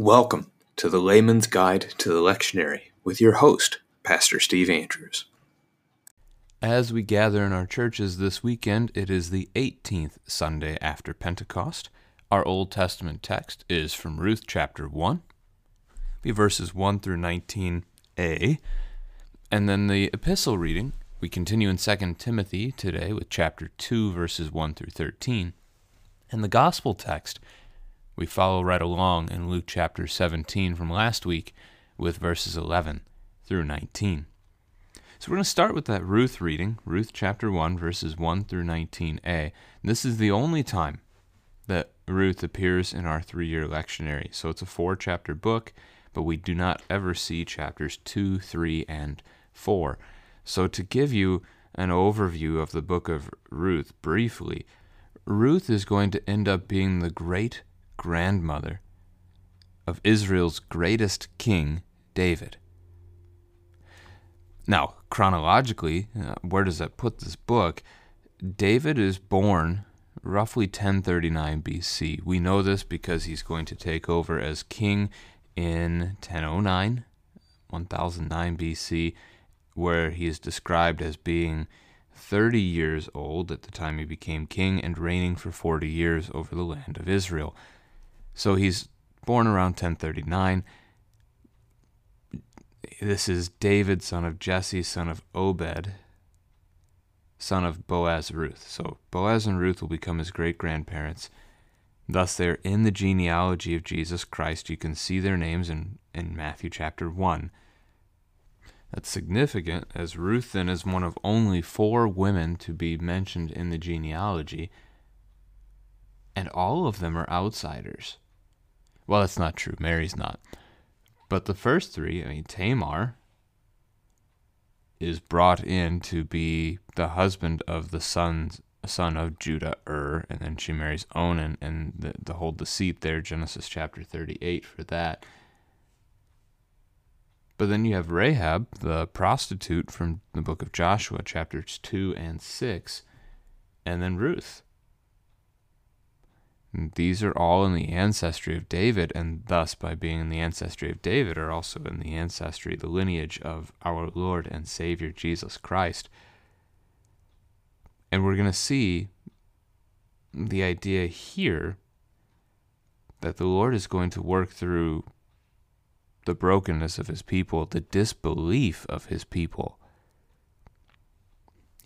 Welcome to the Layman's Guide to the Lectionary with your host, Pastor Steve Andrews. As we gather in our churches this weekend, it is the 18th Sunday after Pentecost. Our Old Testament text is from Ruth chapter 1, be verses 1 through 19a. And then the epistle reading, we continue in 2 Timothy today with chapter 2, verses 1 through 13. And the gospel text we follow right along in Luke chapter 17 from last week with verses 11 through 19. So we're going to start with that Ruth reading, Ruth chapter 1, verses 1 through 19a. This is the only time that Ruth appears in our three year lectionary. So it's a four chapter book, but we do not ever see chapters 2, 3, and 4. So to give you an overview of the book of Ruth briefly, Ruth is going to end up being the great grandmother of Israel's greatest king, David. Now, chronologically, uh, where does that put this book? David is born roughly 1039 BC. We know this because he's going to take over as king in 1009, 1009 BC, where he is described as being 30 years old at the time he became king and reigning for 40 years over the land of Israel. So he's born around 1039. This is David, son of Jesse, son of Obed, son of Boaz Ruth. So Boaz and Ruth will become his great grandparents. Thus, they're in the genealogy of Jesus Christ. You can see their names in, in Matthew chapter 1. That's significant, as Ruth then is one of only four women to be mentioned in the genealogy, and all of them are outsiders. Well, that's not true. Mary's not. But the first three, I mean, Tamar is brought in to be the husband of the sons, son of Judah, Ur, and then she marries Onan, and the, the whole deceit there, Genesis chapter 38 for that. But then you have Rahab, the prostitute from the book of Joshua, chapters 2 and 6, and then Ruth. These are all in the ancestry of David, and thus, by being in the ancestry of David, are also in the ancestry, the lineage of our Lord and Savior Jesus Christ. And we're going to see the idea here that the Lord is going to work through the brokenness of his people, the disbelief of his people,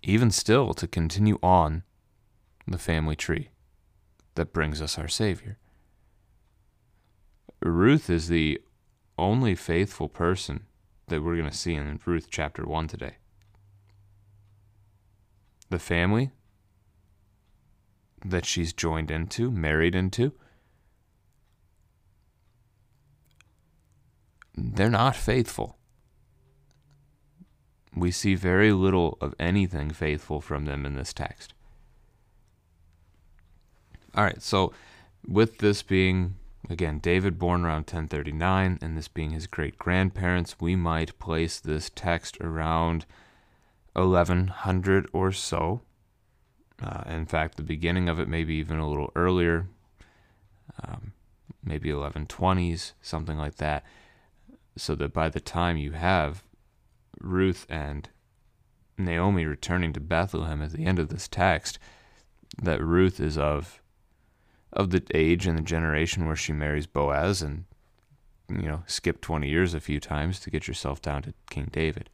even still to continue on the family tree that brings us our Savior. Ruth is the only faithful person that we're going to see in Ruth chapter 1 today. The family that she's joined into, married into, they're not faithful. We see very little of anything faithful from them in this text. All right, so with this being again David born around 1039 and this being his great grandparents, we might place this text around 1100 or so. Uh, in fact, the beginning of it maybe even a little earlier, um, maybe 1120s, something like that, so that by the time you have Ruth and Naomi returning to Bethlehem at the end of this text, that Ruth is of of the age and the generation where she marries Boaz and you know skip 20 years a few times to get yourself down to King David.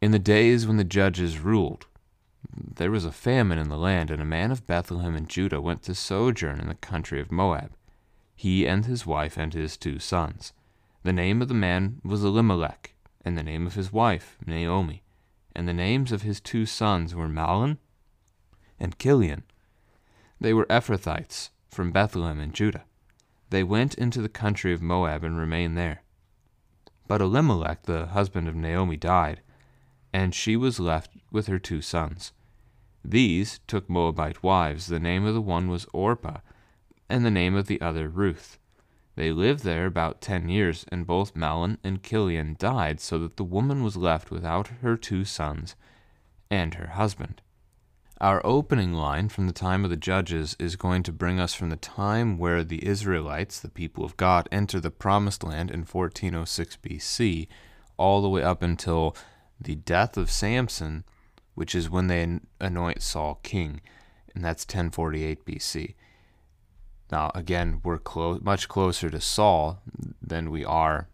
In the days when the judges ruled, there was a famine in the land, and a man of Bethlehem in Judah went to sojourn in the country of Moab, he and his wife and his two sons. The name of the man was Elimelech, and the name of his wife Naomi and the names of his two sons were Mahlon and Chilion. They were Ephrathites from Bethlehem in Judah. They went into the country of Moab and remained there. But Elimelech, the husband of Naomi, died, and she was left with her two sons. These took Moabite wives. The name of the one was Orpah, and the name of the other Ruth. They lived there about ten years, and both Mahlon and Chilion died, so that the woman was left without her two sons and her husband. Our opening line from the time of the Judges is going to bring us from the time where the Israelites, the people of God, enter the promised land in 1406 BC, all the way up until the death of Samson, which is when they anoint Saul king, and that's 1048 BC. Now, again, we're clo- much closer to Saul than we are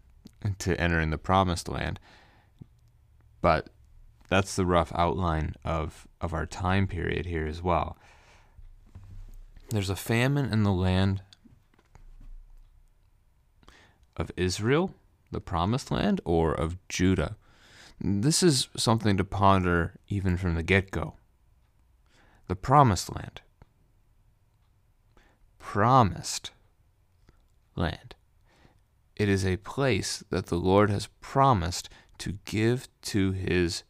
to entering the promised land. But that's the rough outline of, of our time period here as well. There's a famine in the land of Israel, the promised land, or of Judah. This is something to ponder even from the get go. The promised land. Promised land. It is a place that the Lord has promised to give to his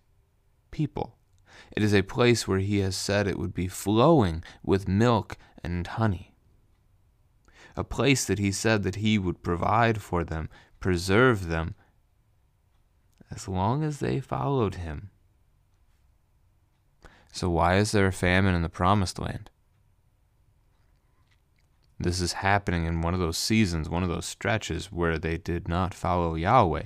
people. It is a place where he has said it would be flowing with milk and honey. A place that he said that he would provide for them, preserve them, as long as they followed him. So, why is there a famine in the promised land? This is happening in one of those seasons, one of those stretches where they did not follow Yahweh.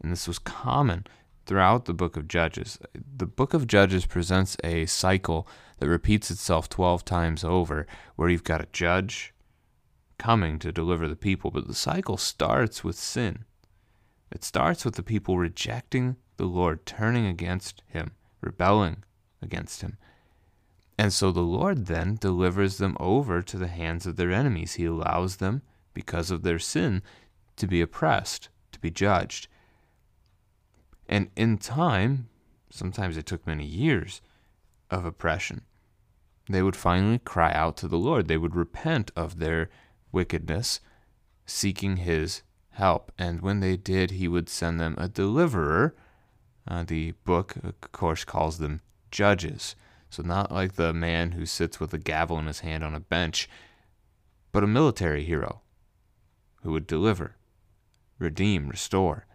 And this was common throughout the book of Judges. The book of Judges presents a cycle that repeats itself 12 times over, where you've got a judge coming to deliver the people. But the cycle starts with sin. It starts with the people rejecting the Lord, turning against him, rebelling against him. And so the Lord then delivers them over to the hands of their enemies. He allows them, because of their sin, to be oppressed, to be judged. And in time, sometimes it took many years of oppression, they would finally cry out to the Lord. They would repent of their wickedness, seeking His help. And when they did, He would send them a deliverer. Uh, the book, of course, calls them judges. So, not like the man who sits with a gavel in his hand on a bench, but a military hero who would deliver, redeem, restore.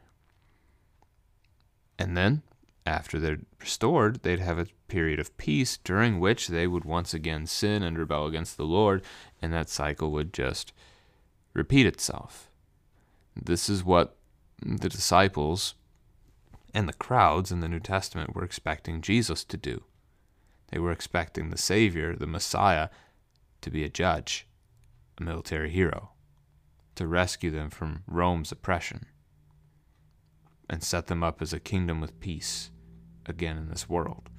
And then, after they're restored, they'd have a period of peace during which they would once again sin and rebel against the Lord, and that cycle would just repeat itself. This is what the disciples and the crowds in the New Testament were expecting Jesus to do. They were expecting the Savior, the Messiah, to be a judge, a military hero, to rescue them from Rome's oppression and set them up as a kingdom with peace again in this world.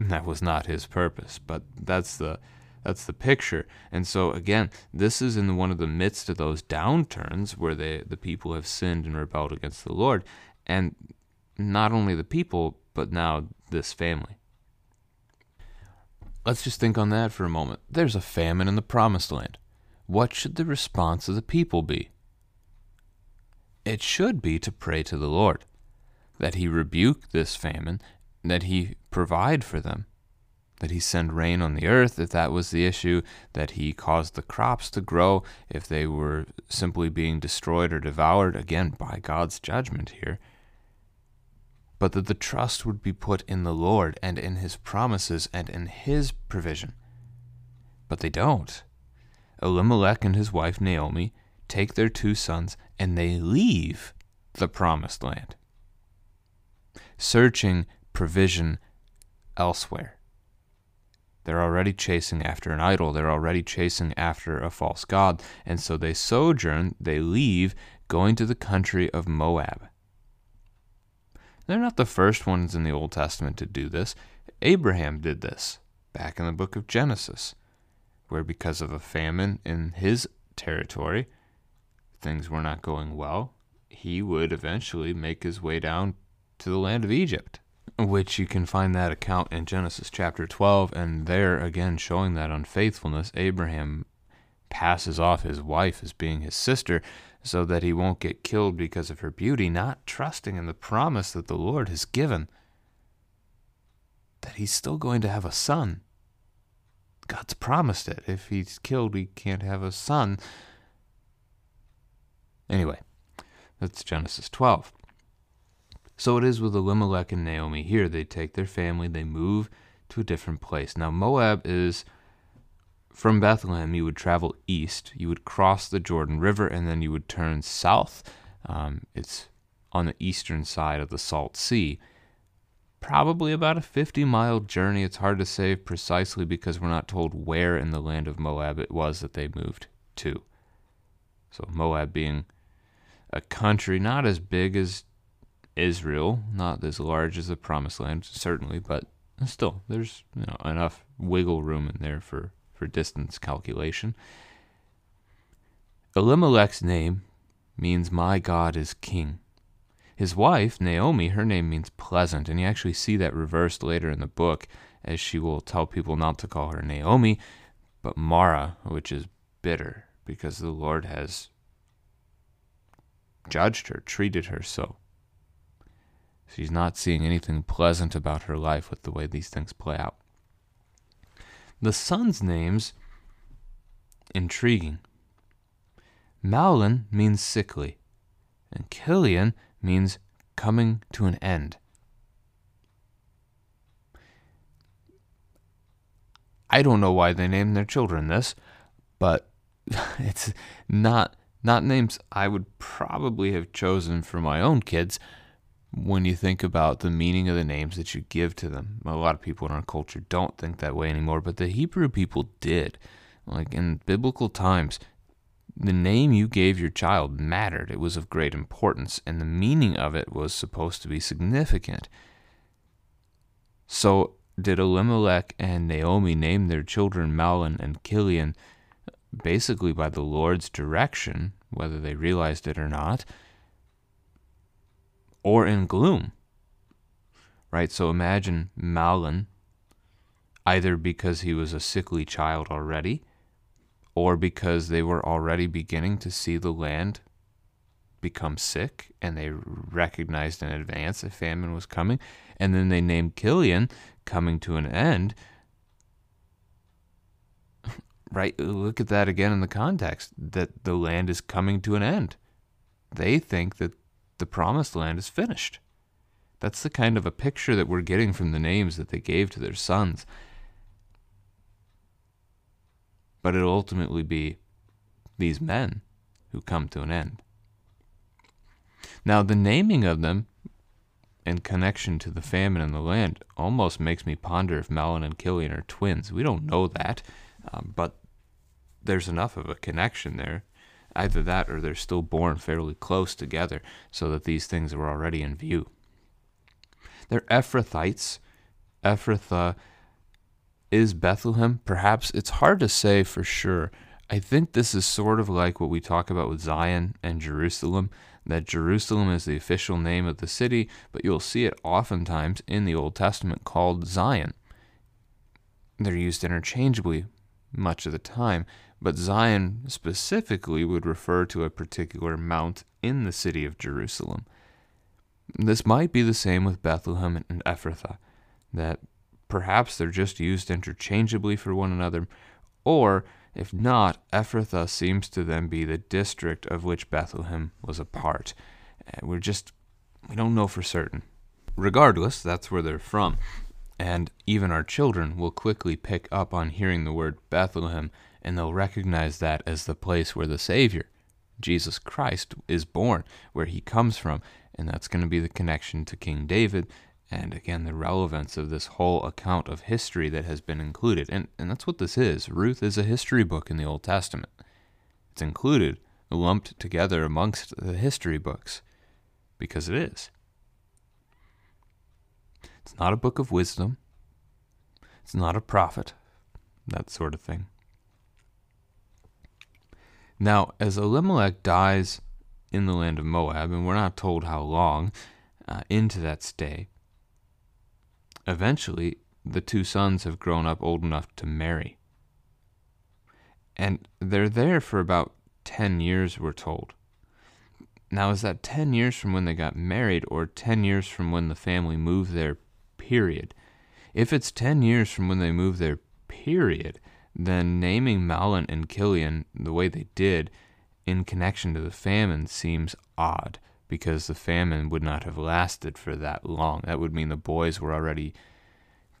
that was not his purpose, but that's the that's the picture. And so again, this is in one of the midst of those downturns where they the people have sinned and rebelled against the Lord, and not only the people, but now this family. Let's just think on that for a moment. There's a famine in the promised land. What should the response of the people be? It should be to pray to the Lord, that He rebuke this famine, that He provide for them, that He send rain on the earth if that was the issue, that He cause the crops to grow if they were simply being destroyed or devoured, again, by God's judgment here but that the trust would be put in the Lord and in His promises and in His provision. But they don't. Elimelech and his wife Naomi take their two sons and they leave the promised land, searching provision elsewhere. They're already chasing after an idol. They're already chasing after a false god. And so they sojourn, they leave, going to the country of Moab. They're not the first ones in the Old Testament to do this. Abraham did this back in the book of Genesis, where because of a famine in his territory, things were not going well. He would eventually make his way down to the land of Egypt, which you can find that account in Genesis chapter 12, and there again showing that unfaithfulness, Abraham passes off his wife as being his sister so that he won't get killed because of her beauty, not trusting in the promise that the Lord has given that he's still going to have a son. God's promised it. If he's killed, he can't have a son. Anyway, that's Genesis 12. So it is with Elimelech and Naomi here. They take their family, they move to a different place. Now, Moab is from Bethlehem, you would travel east, you would cross the Jordan River, and then you would turn south. Um, it's on the eastern side of the Salt Sea. Probably about a 50 mile journey. It's hard to say precisely because we're not told where in the land of Moab it was that they moved to. So, Moab being a country not as big as Israel, not as large as the Promised Land, certainly, but still, there's you know, enough wiggle room in there for, for distance calculation. Elimelech's name means my God is king. His wife, Naomi, her name means pleasant, and you actually see that reversed later in the book as she will tell people not to call her Naomi, but Mara, which is bitter because the Lord has judged her, treated her so. She's not seeing anything pleasant about her life with the way these things play out. The sons' names, intriguing. Mahlon means sickly, and Chilion means coming to an end. I don't know why they named their children this, but it's not not names I would probably have chosen for my own kids when you think about the meaning of the names that you give to them. A lot of people in our culture don't think that way anymore, but the Hebrew people did. Like in biblical times, the name you gave your child mattered. It was of great importance, and the meaning of it was supposed to be significant. So, did Elimelech and Naomi name their children Mahlon and Chilion basically by the Lord's direction, whether they realized it or not? Or in gloom. Right? So imagine Mahlon, either because he was a sickly child already, or because they were already beginning to see the land become sick and they recognized in advance a famine was coming. And then they named Chilion coming to an end. right? Look at that again in the context that the land is coming to an end. They think that the promised land is finished. That's the kind of a picture that we're getting from the names that they gave to their sons. But it'll ultimately be these men who come to an end. Now, the naming of them in connection to the famine in the land almost makes me ponder if Mahlon and Chilion are twins. We don't know that, um, but there's enough of a connection there Either that or they're still born fairly close together so that these things were already in view. They're Ephrathites. Ephrathah is Bethlehem. Perhaps it's hard to say for sure. I think this is sort of like what we talk about with Zion and Jerusalem, that Jerusalem is the official name of the city, but you'll see it oftentimes in the Old Testament called Zion. They're used interchangeably much of the time, but Zion specifically would refer to a particular mount in the city of Jerusalem. This might be the same with Bethlehem and Ephrathah, that perhaps they're just used interchangeably for one another, or if not, Ephrathah seems to then be the district of which Bethlehem was a part. We're just, we don't know for certain. Regardless, that's where they're from. And even our children will quickly pick up on hearing the word Bethlehem and they'll recognize that as the place where the Savior, Jesus Christ, is born, where he comes from. And that's going to be the connection to King David, and again, the relevance of this whole account of history that has been included. And, and that's what this is. Ruth is a history book in the Old Testament, it's included, lumped together amongst the history books, because it is. It's not a book of wisdom. It's not a prophet, that sort of thing. Now, as Elimelech dies in the land of Moab, and we're not told how long uh, into that stay, eventually the two sons have grown up old enough to marry. And they're there for about 10 years, we're told. Now, is that 10 years from when they got married or 10 years from when the family moved there, period? If it's 10 years from when they moved there, period, then naming Mahlon and Chilion the way they did in connection to the famine seems odd because the famine would not have lasted for that long. That would mean the boys were already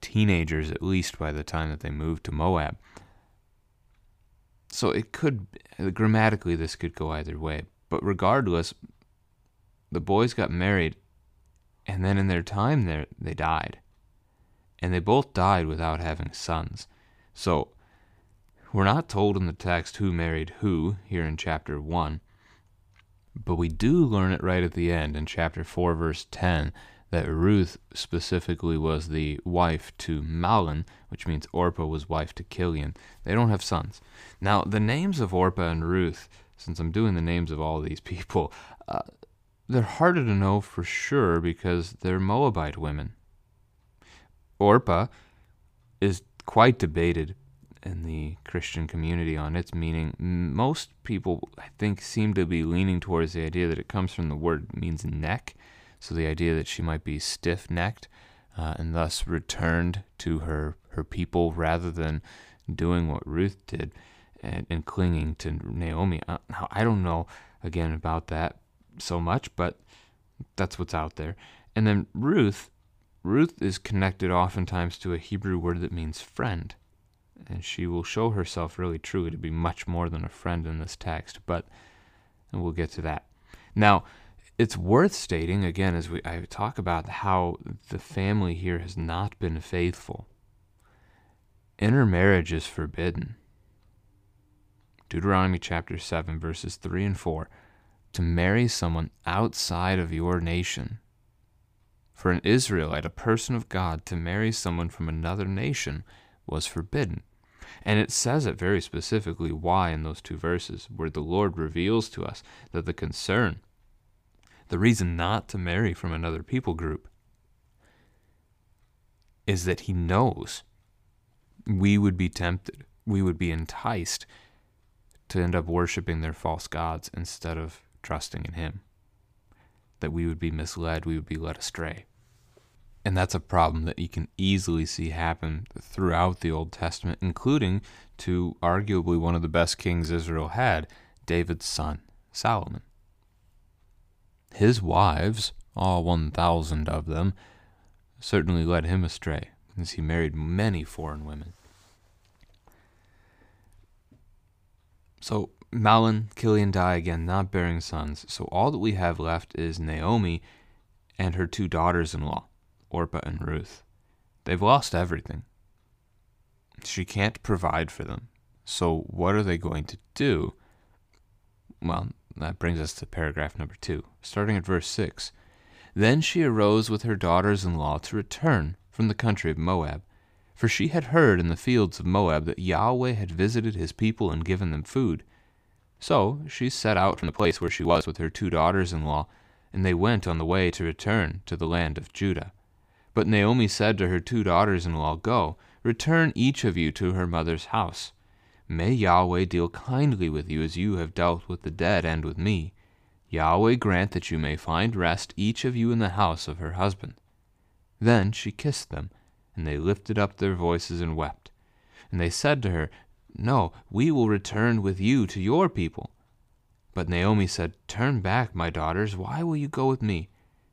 teenagers at least by the time that they moved to Moab. So it could, grammatically, this could go either way. But regardless, the boys got married, and then in their time there, they died. And they both died without having sons. So we're not told in the text who married who here in chapter 1, but we do learn it right at the end in chapter 4, verse 10, that Ruth specifically was the wife to Mahlon, which means Orpah was wife to Chilion. They don't have sons. Now, the names of Orpah and Ruth, since I'm doing the names of all these people, uh, they're harder to know for sure because they're Moabite women. Orpah is quite debated in the Christian community on its meaning. Most people, I think, seem to be leaning towards the idea that it comes from the word means neck. So the idea that she might be stiff necked uh, and thus returned to her, her people rather than doing what Ruth did and, and clinging to Naomi. Uh, I don't know, again, about that so much, but that's what's out there. And then Ruth, Ruth is connected oftentimes to a Hebrew word that means friend and she will show herself really truly to be much more than a friend in this text, but we'll get to that. Now, it's worth stating again as we I talk about how the family here has not been faithful. Intermarriage is forbidden. Deuteronomy chapter 7 verses 3 and 4 to marry someone outside of your nation. For an Israelite, a person of God, to marry someone from another nation was forbidden. And it says it very specifically why in those two verses, where the Lord reveals to us that the concern, the reason not to marry from another people group, is that He knows we would be tempted, we would be enticed to end up worshiping their false gods instead of trusting in Him. That we would be misled, we would be led astray. And that's a problem that you can easily see happen throughout the Old Testament, including to arguably one of the best kings Israel had, David's son, Solomon. His wives, all 1,000 of them, certainly led him astray, as he married many foreign women. So Mahlon, Chilion die again, not bearing sons. So all that we have left is Naomi and her two daughters in law. Orpah and Ruth. They've lost everything. She can't provide for them. So, what are they going to do? Well, that brings us to paragraph number two, starting at verse 6. Then she arose with her daughters in law to return from the country of Moab, for she had heard in the fields of Moab that Yahweh had visited his people and given them food. So she set out from the place where she was with her two daughters in law, and they went on the way to return to the land of Judah. But Naomi said to her two daughters in law, Go, return each of you to her mother's house. May Yahweh deal kindly with you as you have dealt with the dead and with me. Yahweh grant that you may find rest each of you in the house of her husband. Then she kissed them, and they lifted up their voices and wept. And they said to her, No, we will return with you to your people. But Naomi said, Turn back, my daughters, why will you go with me?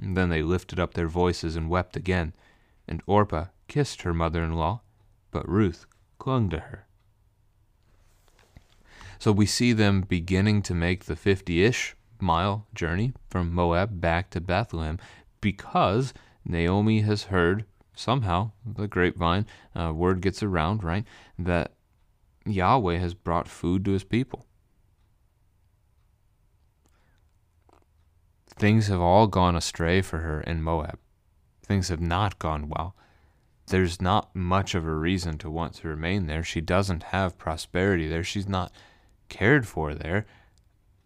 And then they lifted up their voices and wept again, and Orpah kissed her mother in law, but Ruth clung to her. So we see them beginning to make the 50 ish mile journey from Moab back to Bethlehem because Naomi has heard somehow the grapevine uh, word gets around, right? That Yahweh has brought food to his people. Things have all gone astray for her in Moab. Things have not gone well. There's not much of a reason to want to remain there. She doesn't have prosperity there. She's not cared for there.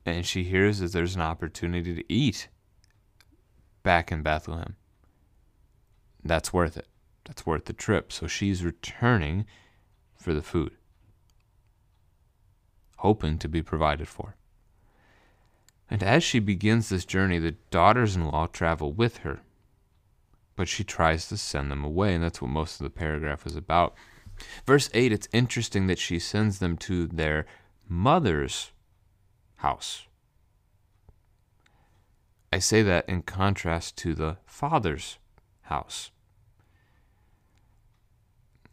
And she hears that there's an opportunity to eat back in Bethlehem. That's worth it. that's worth the trip. So she's returning for the food, hoping to be provided for. And as she begins this journey, the daughters in law travel with her. But she tries to send them away, and that's what most of the paragraph is about. Verse 8, it's interesting that she sends them to their mother's house. I say that in contrast to the father's house.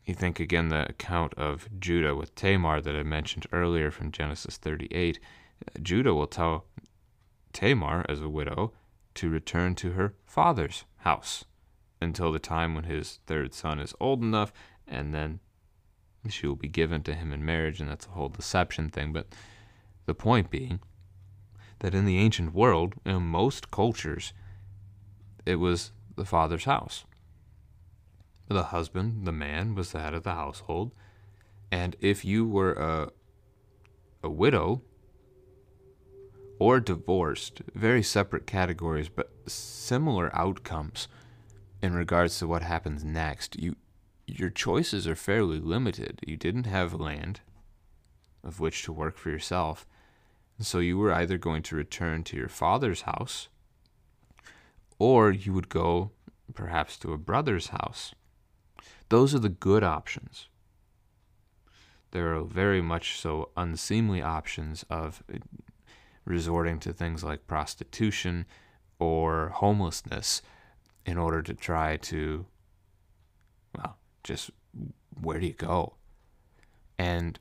You think again the account of Judah with Tamar that I mentioned earlier from Genesis 38. Judah will tell Tamar, as a widow, to return to her father's house until the time when his third son is old enough, and then she will be given to him in marriage, and that's a whole deception thing. But the point being that in the ancient world, in most cultures, it was the father's house. The husband, the man, was the head of the household. And if you were a, a widow or divorced, very separate categories, but similar outcomes in regards to what happens next. You, your choices are fairly limited. You didn't have land of which to work for yourself. And so you were either going to return to your father's house or you would go perhaps to a brother's house. Those are the good options. There are very much so unseemly options of resorting to things like prostitution or homelessness in order to try to, well, just where do you go? And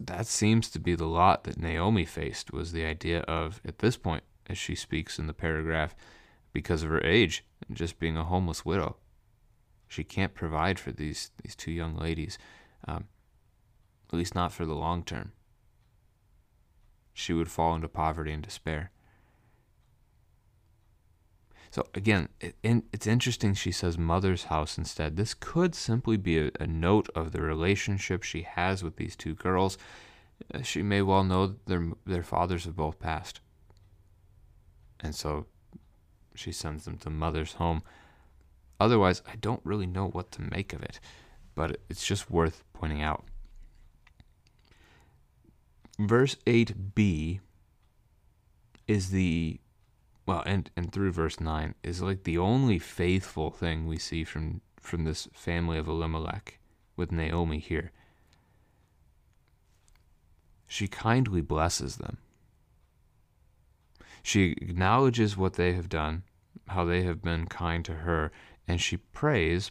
that seems to be the lot that Naomi faced was the idea of, at this point, as she speaks in the paragraph, because of her age, and just being a homeless widow. She can't provide for these, these two young ladies, um, at least not for the long term. She would fall into poverty and despair. So again, it, it's interesting she says mother's house instead. This could simply be a, a, note of the relationship she has with these two girls. Uh, she may well know their their fathers have both passed, and so she sends them to mother's home. Otherwise, I don't really know what to make of it, but it's just worth pointing out. Verse 8b is the well, and and through verse nine is like the only faithful thing we see from from this family of Elimelech with Naomi here. She kindly blesses them. She acknowledges what they have done, how they have been kind to her, and she prays,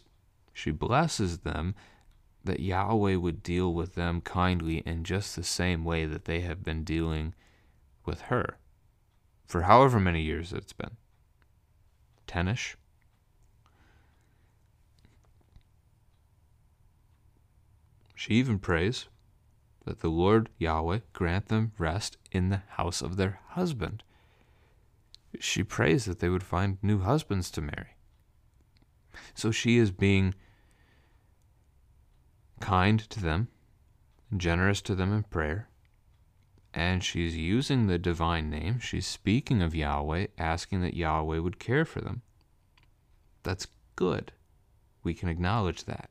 she blesses them that Yahweh would deal with them kindly in just the same way that they have been dealing with her for however many years it's been. Tenish. She even prays that the Lord Yahweh grant them rest in the house of their husband. She prays that they would find new husbands to marry. So she is being kind to them, generous to them in prayer, and she's using the divine name. She's speaking of Yahweh, asking that Yahweh would care for them. That's good. We can acknowledge that.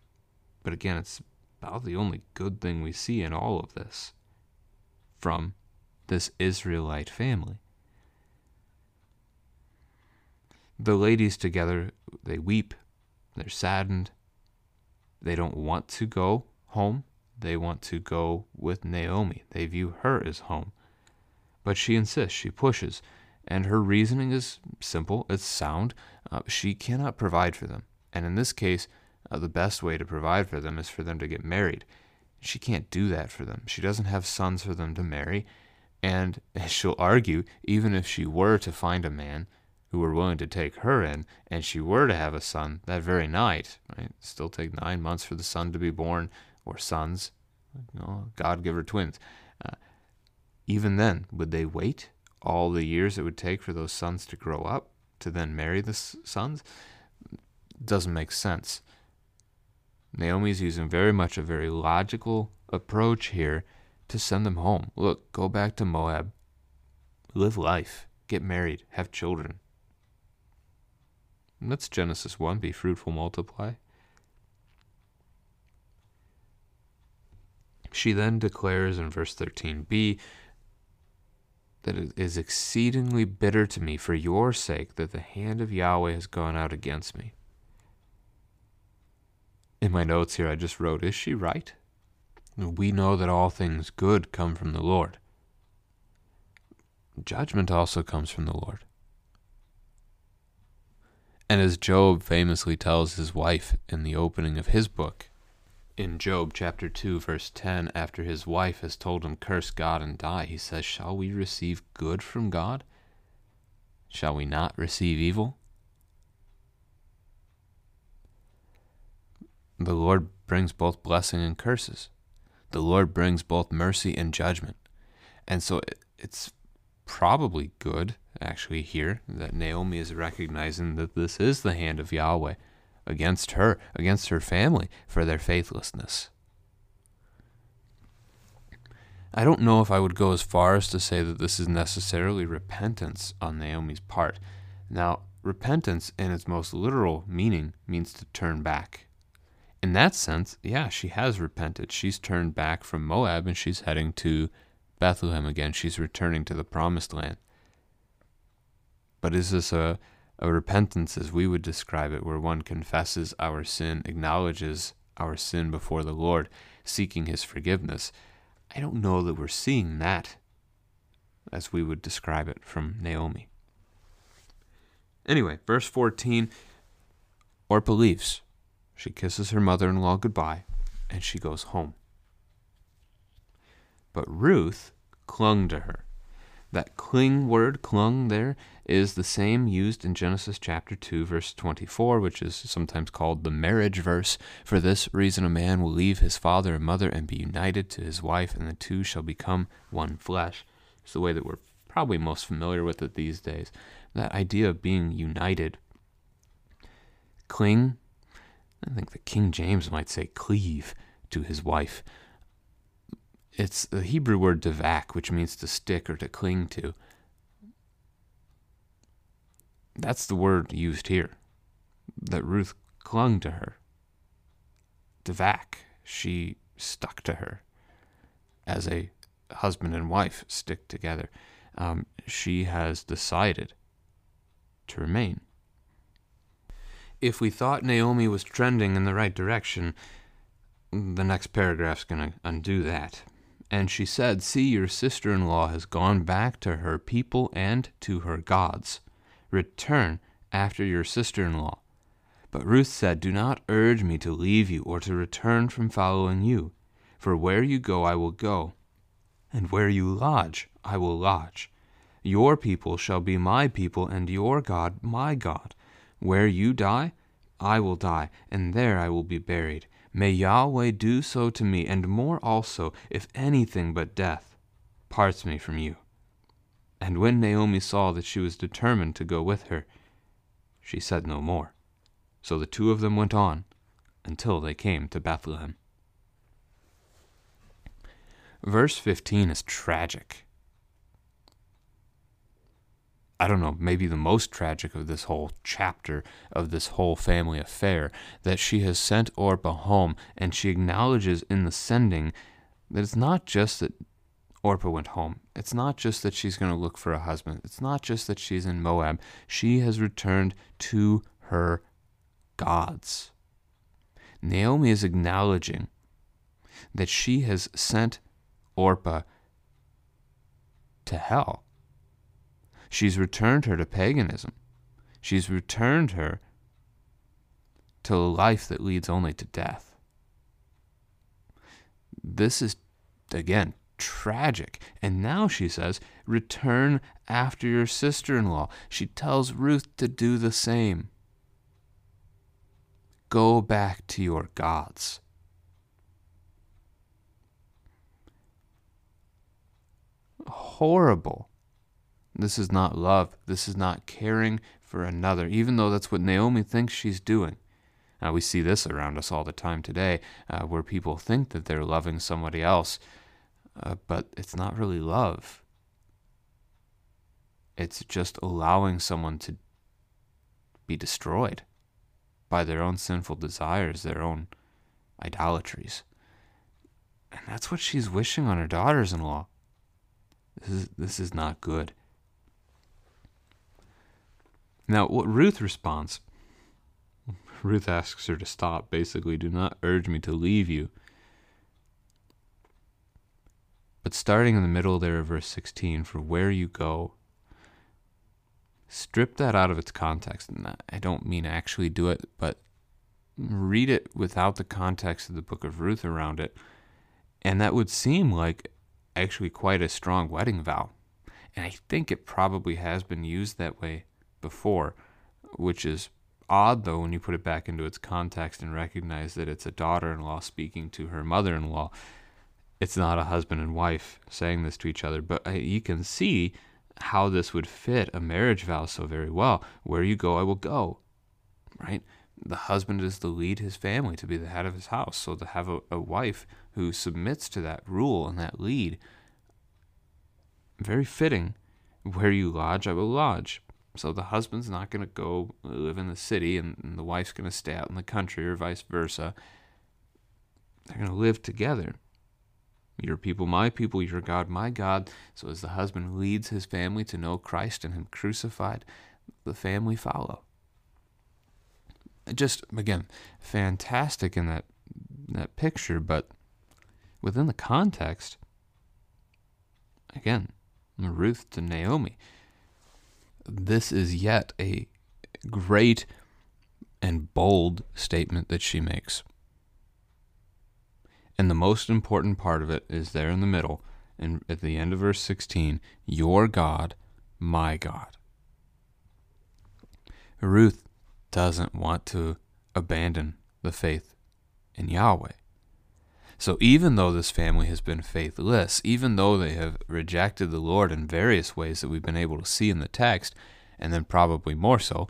But again, it's about the only good thing we see in all of this from this Israelite family. The ladies together, they weep, they're saddened, they don't want to go home they want to go with Naomi. They view her as home. But she insists, she pushes, and her reasoning is simple, it's sound. Uh, she cannot provide for them. And in this case, uh, the best way to provide for them is for them to get married. She can't do that for them. She doesn't have sons for them to marry. And she'll argue, even if she were to find a man who were willing to take her in, and she were to have a son that very night, right? Still take nine months for the son to be born or sons, you know, God give her twins. Uh, even then, would they wait all the years it would take for those sons to grow up to then marry the sons? Doesn't make sense. Naomi's using very much a very logical approach here to send them home. Look, go back to Moab, live life, get married, have children. That's Genesis 1 be fruitful, multiply. She then declares in verse 13b that it is exceedingly bitter to me for your sake that the hand of Yahweh has gone out against me. In my notes here, I just wrote, Is she right? We know that all things good come from the Lord. Judgment also comes from the Lord. And as Job famously tells his wife in the opening of his book, in Job chapter 2, verse 10, after his wife has told him, Curse God and die, he says, Shall we receive good from God? Shall we not receive evil? The Lord brings both blessing and curses. The Lord brings both mercy and judgment. And so it's probably good, actually, here that Naomi is recognizing that this is the hand of Yahweh against her, against her family for their faithlessness. I don't know if I would go as far as to say that this is necessarily repentance on Naomi's part. Now, repentance in its most literal meaning means to turn back. In that sense, yeah, she has repented. She's turned back from Moab and she's heading to Bethlehem again. She's returning to the promised land. But is this a a repentance, as we would describe it, where one confesses our sin, acknowledges our sin before the Lord, seeking His forgiveness. I don't know that we're seeing that as we would describe it from Naomi. Anyway, verse 14 Orpah leaves. She kisses her mother in law goodbye and she goes home. But Ruth clung to her. That cling word, clung, there is the same used in Genesis chapter 2, verse 24, which is sometimes called the marriage verse. For this reason, a man will leave his father and mother and be united to his wife, and the two shall become one flesh. It's the way that we're probably most familiar with it these days. That idea of being united. Cling, I think the King James might say cleave to his wife. It's the Hebrew word devak, which means to stick or to cling to. That's the word used here. That Ruth clung to her. Devak, she stuck to her as a husband and wife stick together. Um, she has decided to remain. If we thought Naomi was trending in the right direction, the next paragraph's going to undo that. And she said, See, your sister in law has gone back to her people and to her gods. Return after your sister in law. But Ruth said, Do not urge me to leave you or to return from following you. For where you go, I will go, and where you lodge, I will lodge. Your people shall be my people, and your God my God. Where you die, I will die, and there I will be buried. May Yahweh do so to me, and more also, if anything but death parts me from you. And when Naomi saw that she was determined to go with her, she said no more. So the two of them went on until they came to Bethlehem. Verse 15 is tragic. I don't know, maybe the most tragic of this whole chapter of this whole family affair, that she has sent Orpah home and she acknowledges in the sending that it's not just that Orpah went home. It's not just that she's going to look for a husband. It's not just that she's in Moab. She has returned to her gods. Naomi is acknowledging that she has sent Orpah to hell She's returned her to paganism. She's returned her to a life that leads only to death. This is, again, tragic. And now she says, Return after your sister in law. She tells Ruth to do the same. Go back to your gods. Horrible. This is not love. This is not caring for another, even though that's what Naomi thinks she's doing. Uh, we see this around us all the time today, uh, where people think that they're loving somebody else, uh, but it's not really love. It's just allowing someone to be destroyed by their own sinful desires, their own idolatries. And that's what she's wishing on her daughters in law. This is, this is not good. Now, what Ruth responds Ruth asks her to stop. Basically, do not urge me to leave you. But starting in the middle there of verse 16, for where you go, strip that out of its context. And I don't mean actually do it, but read it without the context of the book of Ruth around it. And that would seem like actually quite a strong wedding vow. And I think it probably has been used that way before, which is odd though when you put it back into its context and recognize that it's a daughter in law speaking to her mother in law. It's not a husband and wife saying this to each other, but you can see how this would fit a marriage vow so very well. Where you go, I will go. Right? The husband is to lead his family, to be the head of his house. So to have a, a wife who submits to that rule and that lead, very fitting. Where you lodge, I will lodge. So the husband's not going to go live in the city and, and the wife's going to stay out in the country or vice versa. They're going to live together. Your people, my people, your God, my God. So as the husband leads his family to know Christ and him crucified, the family follow. Just again, fantastic in that that picture, but within the context, again, Ruth to Naomi this is yet a great and bold statement that she makes. And the most important part of it is there in the middle, and at the end of verse 16, your God, my God. Ruth doesn't want to abandon the faith in Yahweh. So even though this family has been faithless, even though they have rejected the Lord in various ways that we've been able to see in the text, and then probably more so,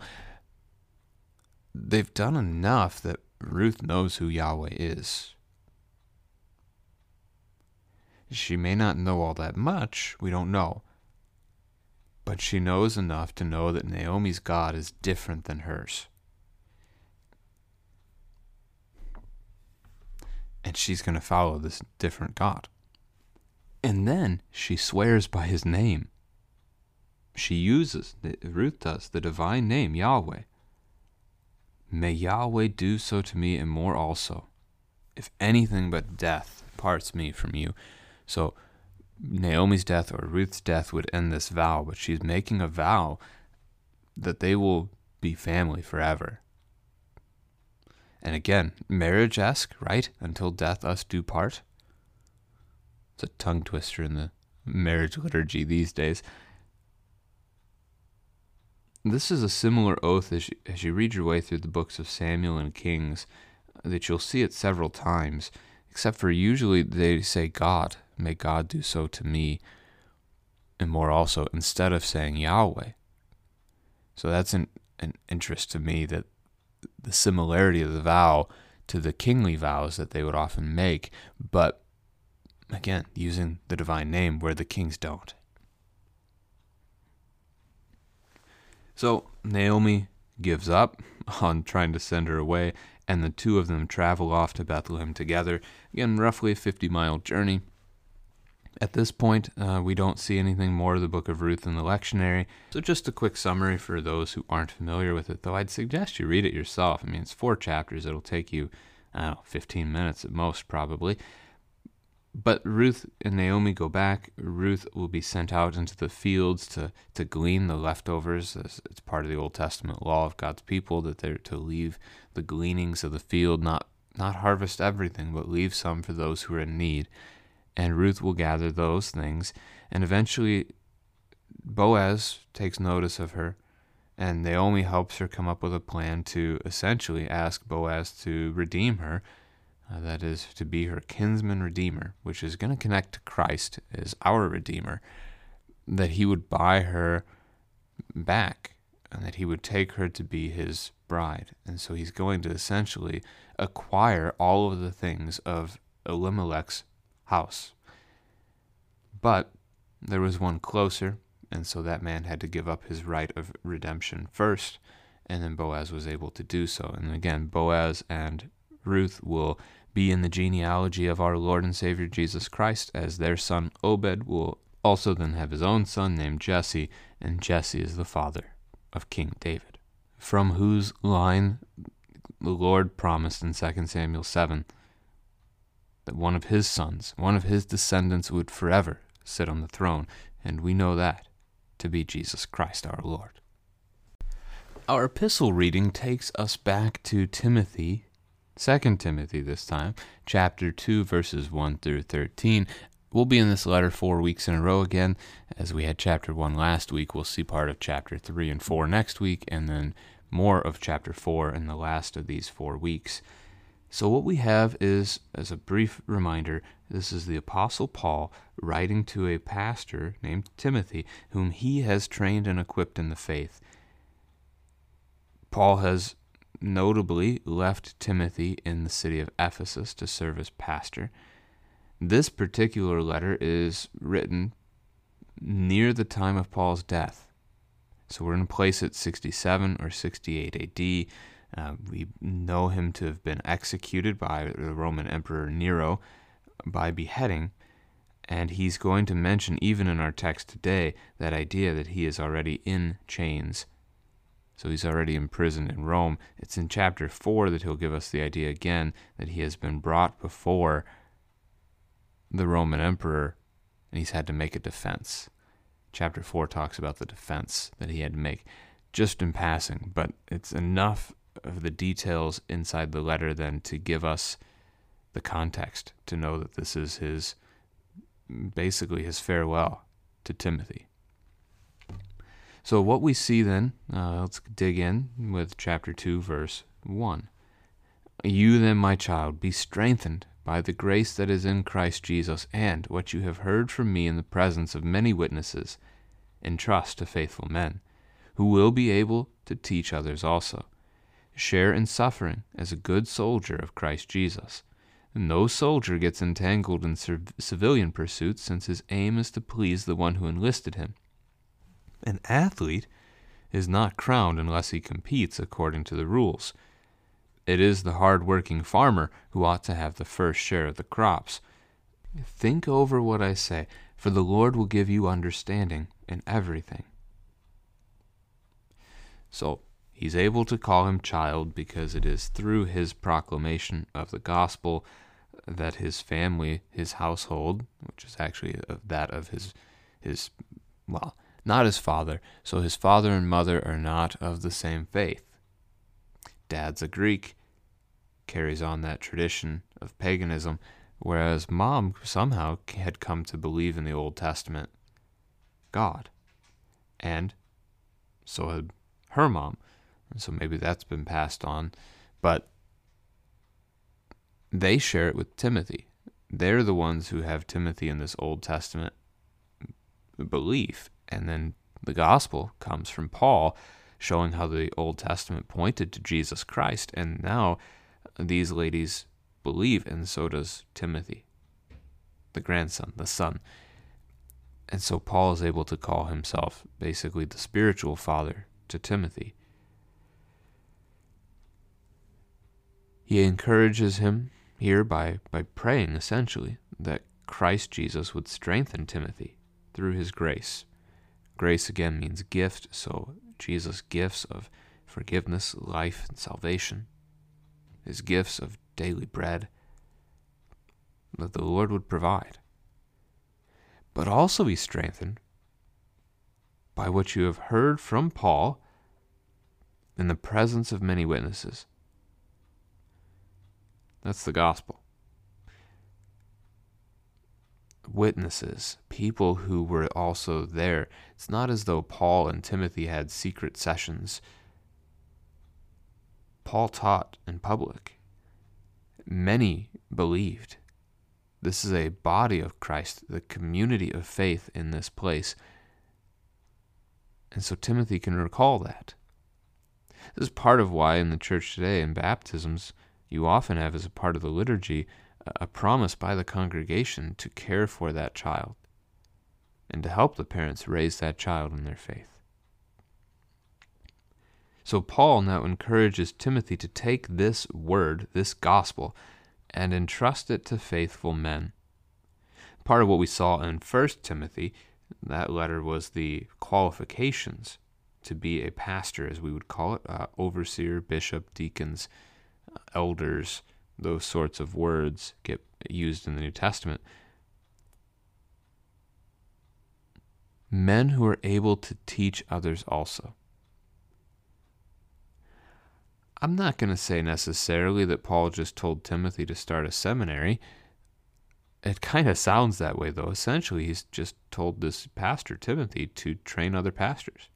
they've done enough that Ruth knows who Yahweh is. She may not know all that much, we don't know. But she knows enough to know that Naomi's God is different than hers. and she's going to follow this different God. And then she swears by his name. She uses, Ruth does, the divine name, Yahweh. May Yahweh do so to me and more also, if anything but death parts me from you. So Naomi's death or Ruth's death would end this vow, but she's making a vow that they will be family forever. And again, marriage esque, right? Until death us do part. It's a tongue twister in the marriage liturgy these days. This is a similar oath as you, as you read your way through the books of Samuel and Kings, uh, that you'll see it several times, except for usually they say God, may God do so to me, and more also, instead of saying Yahweh. So that's an, an interest to me that the similarity of the vow to the kingly vows that they would often make, but again, using the divine name where the kings don't. So Naomi gives up on trying to send her away, and the two of them travel off to Bethlehem together. Again, roughly a 50 mile journey. At this point, uh, we don't see anything more of the book of Ruth in the lectionary. So, just a quick summary for those who aren't familiar with it, though I'd suggest you read it yourself. I mean, it's four chapters, it'll take you, I don't know, 15 minutes at most, probably. But Ruth and Naomi go back. Ruth will be sent out into the fields to, to glean the leftovers. It's part of the Old Testament law of God's people that they're to leave the gleanings of the field, not, not harvest everything, but leave some for those who are in need and Ruth will gather those things. And eventually, Boaz takes notice of her, and Naomi helps her come up with a plan to essentially ask Boaz to redeem her. Uh, that is, to be her kinsman redeemer, which is going to connect to Christ as our redeemer. That he would buy her back, and that he would take her to be his bride. And so he's going to essentially acquire all of the things of Elimelech's house. But there was one closer, and so that man had to give up his right of redemption first, and then Boaz was able to do so. And again, Boaz and Ruth will be in the genealogy of our Lord and Savior Jesus Christ, as their son Obed will also then have his own son named Jesse, and Jesse is the father of King David, from whose line the Lord promised in 2 Samuel 7 that one of his sons, one of his descendants, would forever sit on the throne, and we know that to be Jesus Christ our Lord. Our epistle reading takes us back to Timothy, 2 Timothy this time, chapter 2, verses 1 through 13. We'll be in this letter four weeks in a row again. As we had chapter 1 last week, we'll see part of chapter 3 and 4 next week, and then more of chapter 4 in the last of these four weeks. So, what we have is, as a brief reminder, this is the Apostle Paul writing to a pastor named Timothy, whom he has trained and equipped in the faith. Paul has notably left Timothy in the city of Ephesus to serve as pastor. This particular letter is written near the time of Paul's death. So we're going to place it 67 or 68 AD. Uh, we know him to have been executed by the Roman Emperor Nero by beheading, and he's going to mention, even in our text today, that idea that he is already in chains. So he's already imprisoned in Rome. It's in chapter 4 that he'll give us the idea again that he has been brought before the Roman emperor and he's had to make a defense. Chapter 4 talks about the defense that he had to make just in passing, but it's enough of the details inside the letter then to give us the context to know that this is his basically his farewell to Timothy. So, what we see then, uh, let's dig in with chapter 2, verse 1. You then, my child, be strengthened by the grace that is in Christ Jesus, and what you have heard from me in the presence of many witnesses, entrust to faithful men, who will be able to teach others also. Share in suffering as a good soldier of Christ Jesus. No soldier gets entangled in civilian pursuits since his aim is to please the one who enlisted him. An athlete is not crowned unless he competes according to the rules. It is the hard working farmer who ought to have the first share of the crops. Think over what I say, for the Lord will give you understanding in everything. So, he's able to call him child because it is through his proclamation of the gospel that his family, his household, which is actually that of his, his, well, not his father, so his father and mother are not of the same faith. Dad's a Greek, carries on that tradition of paganism, whereas mom somehow had come to believe in the Old Testament God. And so had her mom. So maybe that's been passed on. But they share it with Timothy. They're the ones who have Timothy in this Old Testament belief. And then the gospel comes from Paul, showing how the Old Testament pointed to Jesus Christ. And now these ladies believe, and so does Timothy, the grandson, the son. And so Paul is able to call himself basically the spiritual father to Timothy. He encourages him here by, by praying essentially that Christ Jesus would strengthen Timothy through his grace. Grace again means gift, so Jesus' gifts of forgiveness, life, and salvation his gifts of daily bread that the Lord would provide, but also be strengthened by what you have heard from Paul in the presence of many witnesses. That's the gospel. Witnesses, people who were also there. It's not as though Paul and Timothy had secret sessions Paul taught in public. Many believed. This is a body of Christ, the community of faith in this place. And so Timothy can recall that. This is part of why in the church today, in baptisms, you often have as a part of the liturgy a promise by the congregation to care for that child and to help the parents raise that child in their faith. So Paul now encourages Timothy to take this word, this gospel, and entrust it to faithful men. Part of what we saw in 1 Timothy, that letter was the qualifications to be a pastor, as we would call it, uh, overseer, bishop, deacons, elders, those sorts of words get used in the New Testament. Men who are able to teach others also. I'm not going to say necessarily that Paul just told Timothy to start a seminary. It kind of sounds that way, though. Essentially, he's just told this pastor, Timothy, to train other pastors.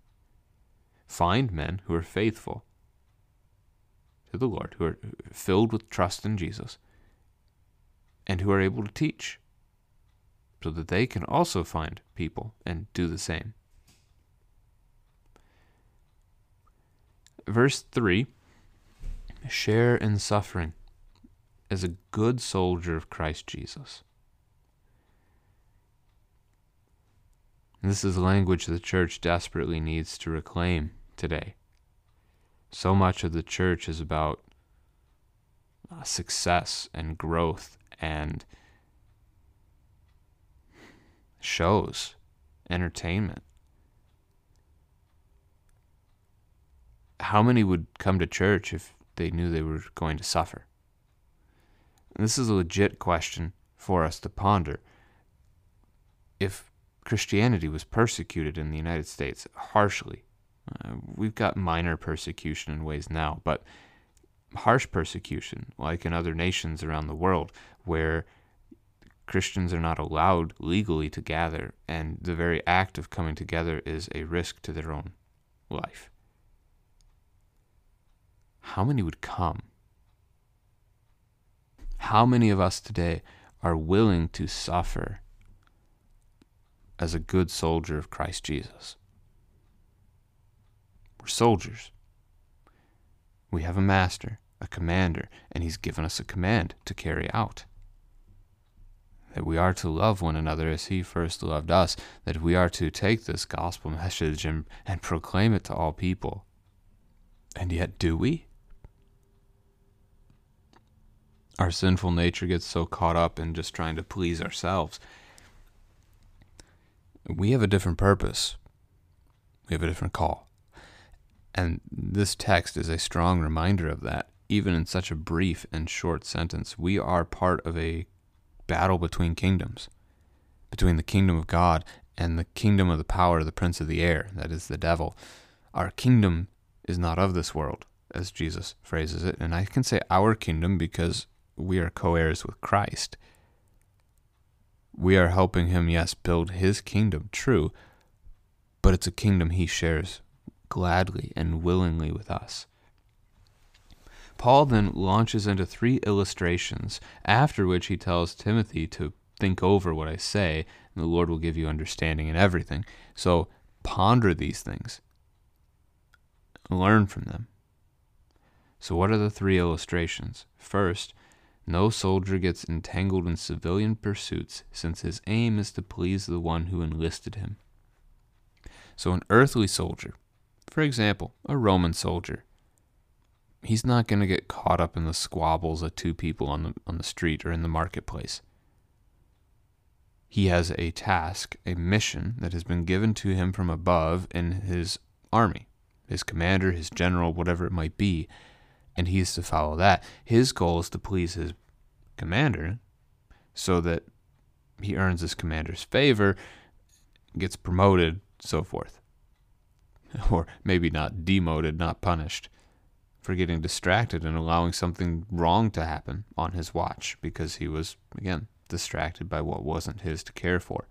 Find men who are faithful to the Lord, who are filled with trust in Jesus, and who are able to teach, so that they can also find people and do the same. Verse 3 share in suffering as a good soldier of Christ Jesus. This is language the church desperately needs to reclaim today. So much of the church is about uh, success and growth and shows, entertainment. How many would come to church if they knew they were going to suffer? And this is a legit question for us to ponder. If Christianity was persecuted in the United States harshly, uh, we've got minor persecution in ways now, but harsh persecution, like in other nations around the world, where Christians are not allowed legally to gather, and the very act of coming together is a risk to their own life how many would come? How many of us today are willing to suffer as a good soldier of Christ Jesus? We're soldiers. We have a master, a commander, and he's given us a command to carry out. That we are to love one another as he first loved us, that we are to take this gospel message and, and proclaim it to all people. And yet, do we? our sinful nature gets so caught up in just trying to please ourselves. We have a different purpose. We have a different call. And this text is a strong reminder of that, even in such a brief and short sentence. We are part of a battle between kingdoms, between the kingdom of God and the kingdom of the power of the prince of the air, that is the devil. Our kingdom is not of this world, as Jesus phrases it. And I can say our kingdom because we are co heirs with Christ. We are helping him, yes, build his kingdom, true, but it's a kingdom he shares gladly and willingly with us. Paul then launches into three illustrations, after which he tells Timothy to think over what I say, and the Lord will give you understanding in everything. So ponder these things, learn from them. So, what are the three illustrations? First, no soldier gets entangled in civilian pursuits, since his aim is to please the one who enlisted him. So, an earthly soldier, for example, a Roman soldier, he's not going to get caught up in the squabbles of two people on the, on the street or in the marketplace. He has a task, a mission that has been given to him from above in his army, his commander, his general, whatever it might be, and he is to follow that. His goal is to please his commander so that he earns his commander's favor, gets promoted, so forth. Or maybe not demoted, not punished for getting distracted and allowing something wrong to happen on his watch because he was, again, distracted by what wasn't his to care for.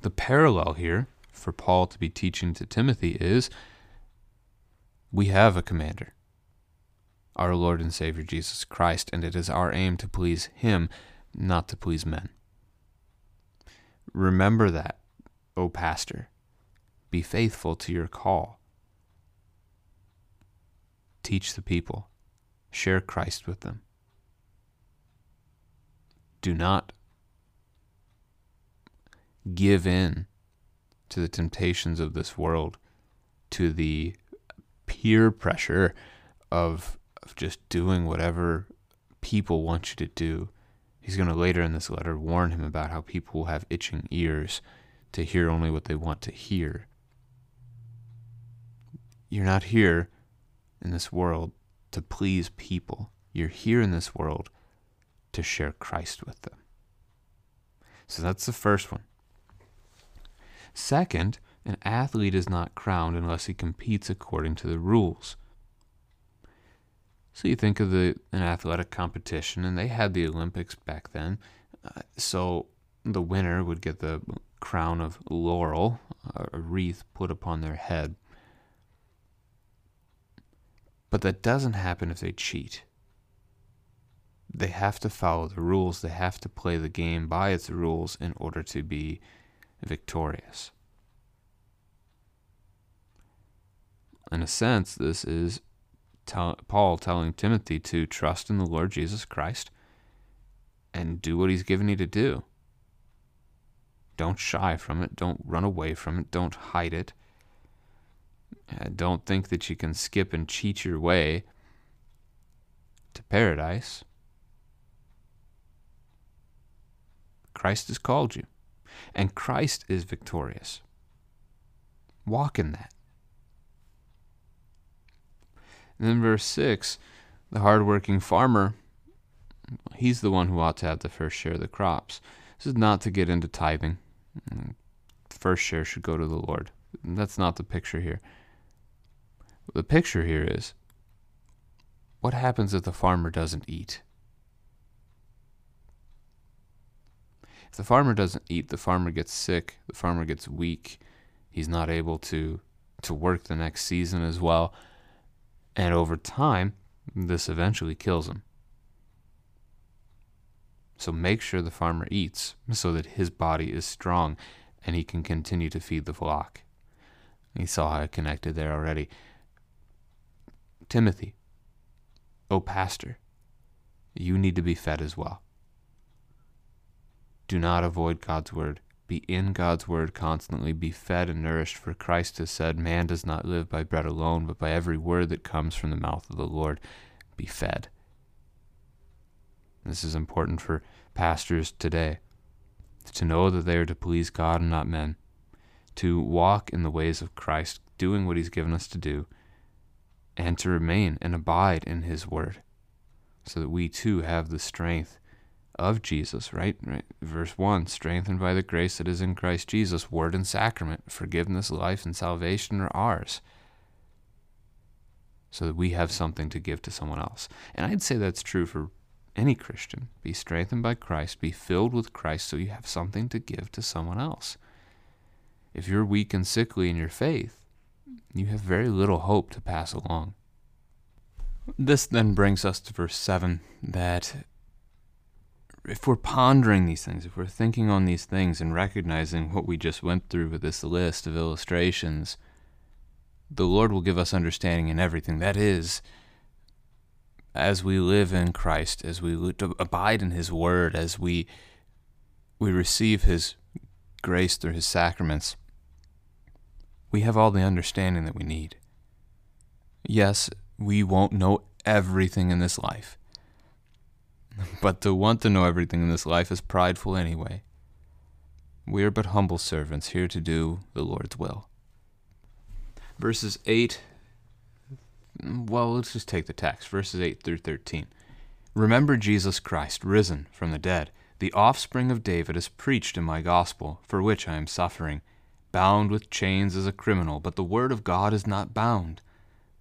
The parallel here for Paul to be teaching to Timothy is we have a commander, our Lord and Savior Jesus Christ, and it is our aim to please Him, not to please men. Remember that, O pastor. Be faithful to your call. Teach the people. Share Christ with them. Do not give in to the temptations of this world to the peer pressure of, of just doing whatever people want you to do. He's going to later in this letter warn him about how people will have itching ears to hear only what they want to hear. You're not here in this world to please people. You're here in this world to share Christ with them. So that's the first one. Second, an athlete is not crowned unless he competes according to the rules. So you think of the an athletic competition, and they had the Olympics back then. Uh, so the winner would get the crown of laurel, a wreath put upon their head. But that doesn't happen if they cheat. They have to follow the rules, they have to play the game by its rules in order to be victorious. In a sense, this is Paul telling Timothy to trust in the Lord Jesus Christ and do what he's given you to do. Don't shy from it. Don't run away from it. Don't hide it. Don't think that you can skip and cheat your way to paradise. Christ has called you, and Christ is victorious. Walk in that. And then verse 6 the hardworking farmer, he's the one who ought to have the first share of the crops. This is not to get into tithing. The first share should go to the Lord. That's not the picture here. The picture here is what happens if the farmer doesn't eat? If the farmer doesn't eat, the farmer gets sick, the farmer gets weak, he's not able to to work the next season as well. And over time, this eventually kills him. So make sure the farmer eats so that his body is strong and he can continue to feed the flock. You saw how I connected there already. Timothy, oh pastor, you need to be fed as well. Do not avoid God's word. Be in God's word constantly. Be fed and nourished, for Christ has said, Man does not live by bread alone, but by every word that comes from the mouth of the Lord. Be fed. This is important for pastors today to know that they are to please God and not men, to walk in the ways of Christ, doing what He's given us to do, and to remain and abide in His word, so that we too have the strength of Jesus, right? right? Verse 1 strengthened by the grace that is in Christ Jesus, word and sacrament, forgiveness, life, and salvation are ours. So that we have something to give to someone else. And I'd say that's true for any Christian. Be strengthened by Christ, be filled with Christ so you have something to give to someone else. If you're weak and sickly in your faith, you have very little hope to pass along. This then brings us to verse 7 that if we're pondering these things, if we're thinking on these things and recognizing what we just went through with this list of illustrations, the Lord will give us understanding in everything. That is, as we live in Christ, as we abide in His Word, as we we receive His grace through His sacraments, we have all the understanding that we need. Yes, we won't know everything in this life. But to want to know everything in this life is prideful anyway. We are but humble servants here to do the Lord's will. Verses 8, well, let's just take the text, verses 8 through 13. Remember Jesus Christ, risen from the dead, the offspring of David, is preached in my gospel, for which I am suffering, bound with chains as a criminal, but the word of God is not bound.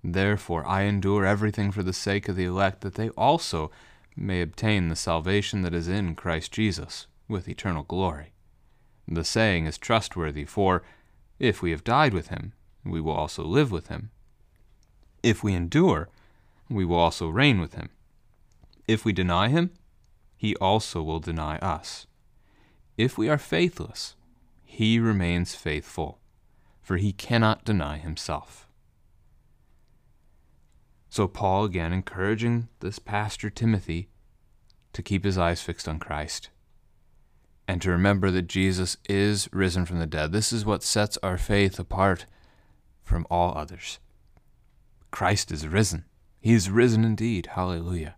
Therefore I endure everything for the sake of the elect, that they also may obtain the salvation that is in Christ Jesus with eternal glory. The saying is trustworthy, for if we have died with him, we will also live with him. If we endure, we will also reign with him. If we deny him, he also will deny us. If we are faithless, he remains faithful, for he cannot deny himself. So, Paul again encouraging this pastor Timothy to keep his eyes fixed on Christ and to remember that Jesus is risen from the dead. This is what sets our faith apart from all others. Christ is risen. He is risen indeed. Hallelujah.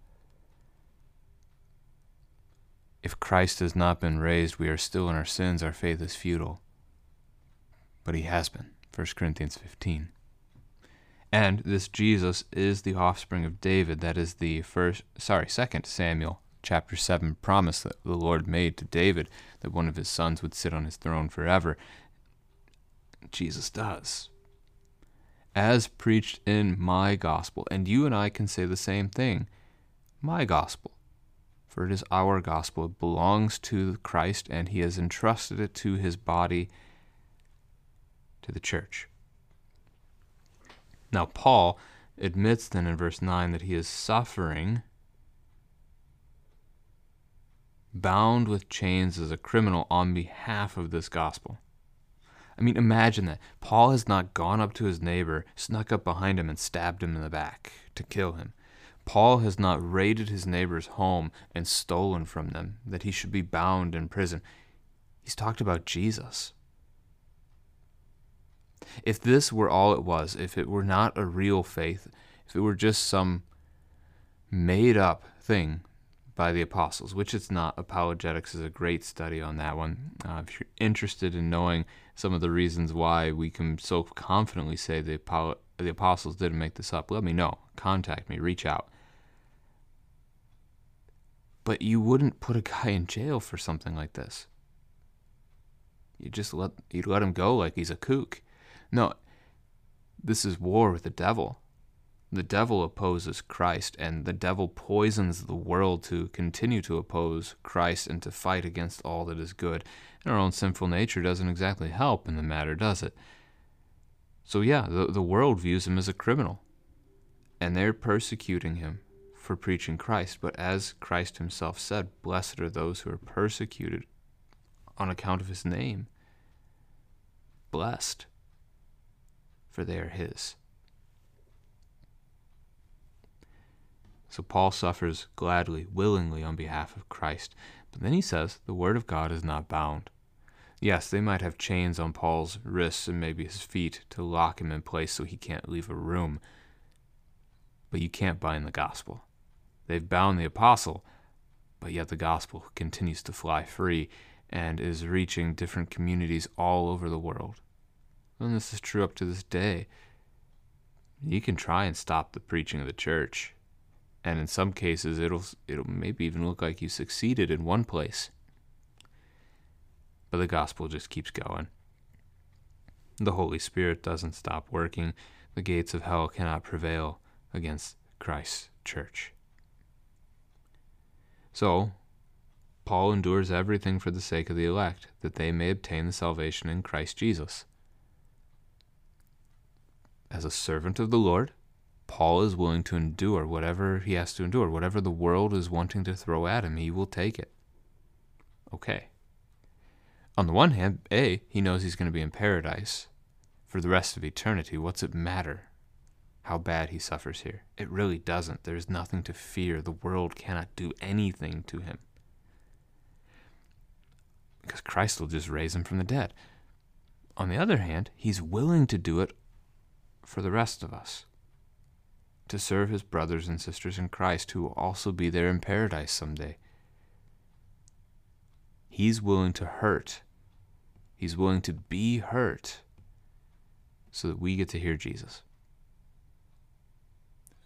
If Christ has not been raised, we are still in our sins, our faith is futile. But he has been. 1 Corinthians 15. And this Jesus is the offspring of David. That is the first, sorry, second Samuel chapter 7 promise that the Lord made to David that one of his sons would sit on his throne forever. Jesus does. As preached in my gospel. And you and I can say the same thing. My gospel. For it is our gospel. It belongs to Christ, and he has entrusted it to his body, to the church. Now, Paul admits then in verse 9 that he is suffering, bound with chains as a criminal on behalf of this gospel. I mean, imagine that. Paul has not gone up to his neighbor, snuck up behind him, and stabbed him in the back to kill him. Paul has not raided his neighbor's home and stolen from them, that he should be bound in prison. He's talked about Jesus. If this were all it was, if it were not a real faith, if it were just some made up thing by the apostles, which it's not, apologetics is a great study on that one. Uh, if you're interested in knowing some of the reasons why we can so confidently say the, the apostles didn't make this up, let me know. Contact me, reach out. But you wouldn't put a guy in jail for something like this. You just let you let him go like he's a kook. No, this is war with the devil. The devil opposes Christ, and the devil poisons the world to continue to oppose Christ and to fight against all that is good. And our own sinful nature doesn't exactly help in the matter, does it? So, yeah, the, the world views him as a criminal, and they're persecuting him for preaching Christ. But as Christ himself said, blessed are those who are persecuted on account of his name. Blessed for they are his. So Paul suffers gladly, willingly on behalf of Christ. But then he says the word of God is not bound. Yes, they might have chains on Paul's wrists and maybe his feet to lock him in place so he can't leave a room. But you can't bind the gospel. They've bound the apostle, but yet the gospel continues to fly free and is reaching different communities all over the world and this is true up to this day, you can try and stop the preaching of the church. And in some cases it'll it'll maybe even look like you succeeded in one place. But the gospel just keeps going. The Holy Spirit doesn't stop working. The gates of hell cannot prevail against Christ's church. So, Paul endures everything for the sake of the elect, that they may obtain the salvation in Christ Jesus as a servant of the Lord, Paul is willing to endure whatever he has to endure. Whatever the world is wanting to throw at him, he will take it. Okay. On the one hand, A, he knows he's going to be in paradise for the rest of eternity. What's it matter how bad he suffers here? It really doesn't. There's nothing to fear. The world cannot do anything to him. Because Christ will just raise him from the dead. On the other hand, he's willing to do it for the rest of us to serve his brothers and sisters in Christ who will also be there in paradise someday. He's willing to hurt. He's willing to be hurt so that we get to hear Jesus.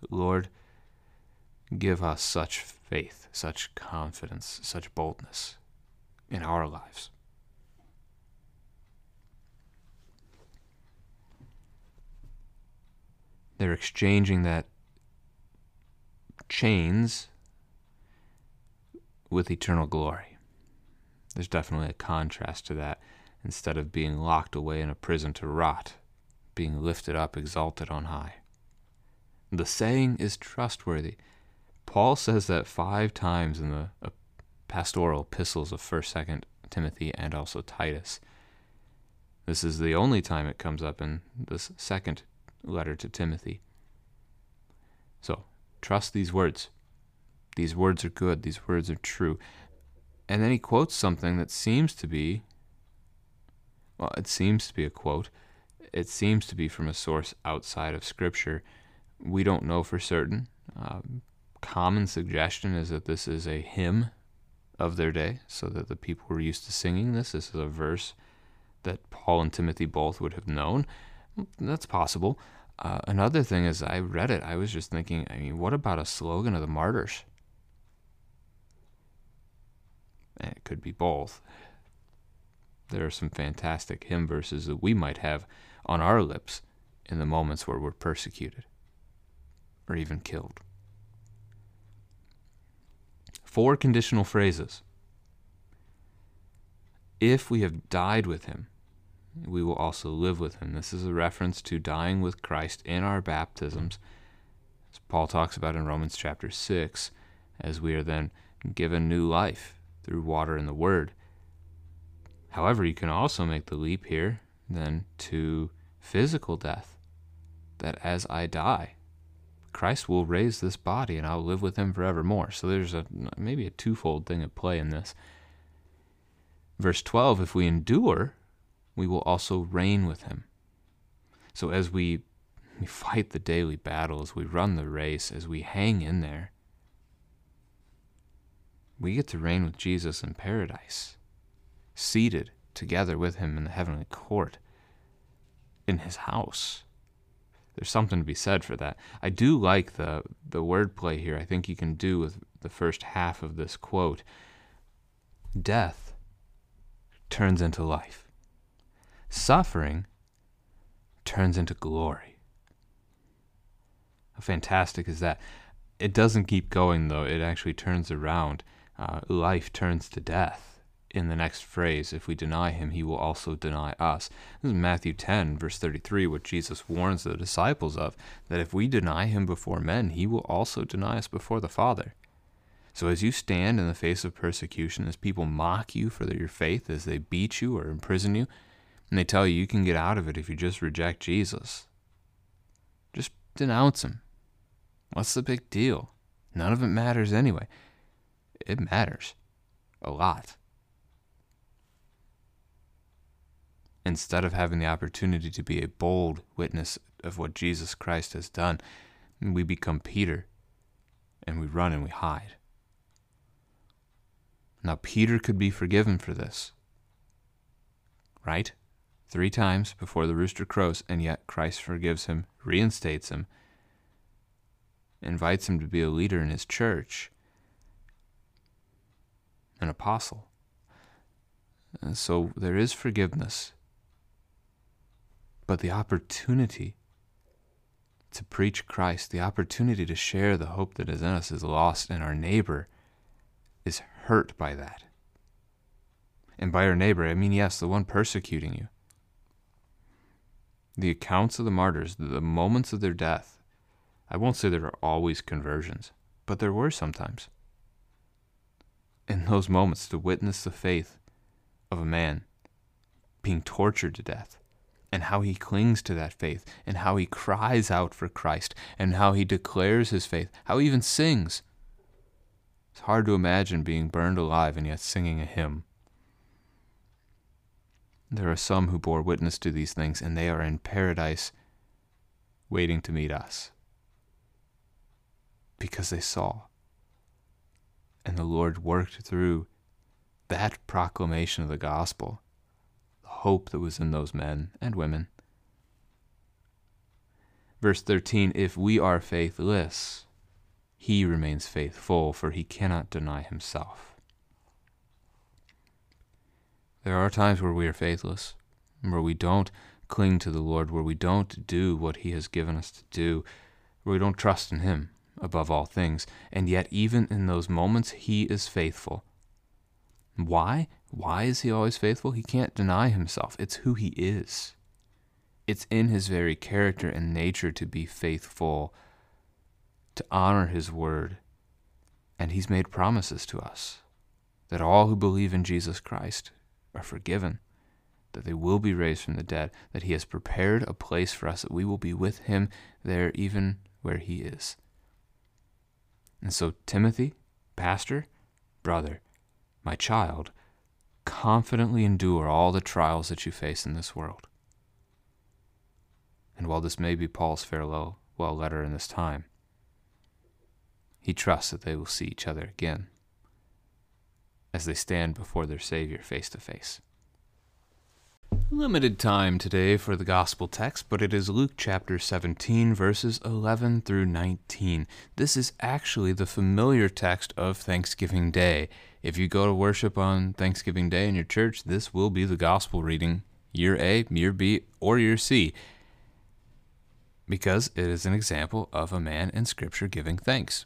Lord, give us such faith, such confidence, such boldness in our lives. They're exchanging that chains with eternal glory. There's definitely a contrast to that. Instead of being locked away in a prison to rot, being lifted up, exalted on high. The saying is trustworthy. Paul says that five times in the uh, pastoral epistles of 1st, 2nd Timothy, and also Titus. This is the only time it comes up in this second letter to Timothy. So, trust these words. These words are good, these words are true. And then he quotes something that seems to be, well, it seems to be a quote. It seems to be from a source outside of Scripture. We don't know for certain. Um, common suggestion is that this is a hymn of their day, so that the people were used to singing this. This is a verse that Paul and Timothy both would have known. That's possible. Uh, another thing is, I read it, I was just thinking, I mean, what about a slogan of the martyrs? And it could be both. There are some fantastic hymn verses that we might have on our lips in the moments where we're persecuted or even killed. Four conditional phrases. If we have died with him, we will also live with him. This is a reference to dying with Christ in our baptisms, as Paul talks about in Romans chapter 6, as we are then given new life through water and the word. However, you can also make the leap here then to physical death, that as I die, Christ will raise this body and I'll live with him forevermore. So there's a maybe a twofold thing at play in this. Verse 12, if we endure, we will also reign with him. So as we, we fight the daily battles, we run the race, as we hang in there, we get to reign with Jesus in paradise, seated together with him in the heavenly court, in his house. There's something to be said for that. I do like the the wordplay here. I think you can do with the first half of this quote. Death turns into life suffering turns into glory. How fantastic is that? It doesn't keep going, though. It actually turns around. Uh, life turns to death in the next phrase. If we deny him, he will also deny us. This is Matthew 10, verse 33, what Jesus warns the disciples of that if we deny him before men, he will also deny us before the Father. So as you stand in the face of persecution, as people mock you for your faith, as they beat you or imprison you, and they tell you you can get out of it if you just reject Jesus. Just denounce him. What's the big deal? None of it matters anyway. It matters. A lot. Instead of having the opportunity to be a bold witness of what Jesus Christ has done, we become Peter and we run and we hide. Now, Peter could be forgiven for this, right? three times before the rooster crows, and yet Christ forgives him, reinstates him, invites him to be a leader in his church, an apostle. And so there is forgiveness, but the opportunity to preach Christ, the opportunity to share the hope that is in us is lost, and our neighbor is hurt by that. And by our neighbor, I mean, yes, the one persecuting you the accounts of the martyrs, the moments of their death, I won't say there are always conversions, but there were sometimes. In those moments, to witness the faith of a man being tortured to death, and how he clings to that faith, and how he cries out for Christ, and how he declares his faith, how he even sings. It's hard to imagine being burned alive and yet singing a hymn. There are some who bore witness to these things, and they are in paradise waiting to meet us because they saw. And the Lord worked through that proclamation of the gospel, hope that was in those men and women. Verse 13 If we are faithless, he remains faithful, for he cannot deny himself. There are times where we are faithless, where we don't cling to the Lord, where we don't do what He has given us to do, where we don't trust in Him above all things. And yet, even in those moments, He is faithful. Why? Why is He always faithful? He can't deny Himself. It's who He is. It's in His very character and nature to be faithful, to honor His word. And He's made promises to us that all who believe in Jesus Christ are forgiven, that they will be raised from the dead, that He has prepared a place for us, that we will be with Him there, even where He is. And so, Timothy, pastor, brother, my child, confidently endure all the trials that you face in this world. And while this may be Paul's farewell well letter in this time, he trusts that they will see each other again as they stand before their Savior face to face. Limited time today for the gospel text, but it is Luke chapter 17, verses 11 through 19. This is actually the familiar text of Thanksgiving Day. If you go to worship on Thanksgiving Day in your church, this will be the gospel reading, year A, year B, or year C, because it is an example of a man in Scripture giving thanks.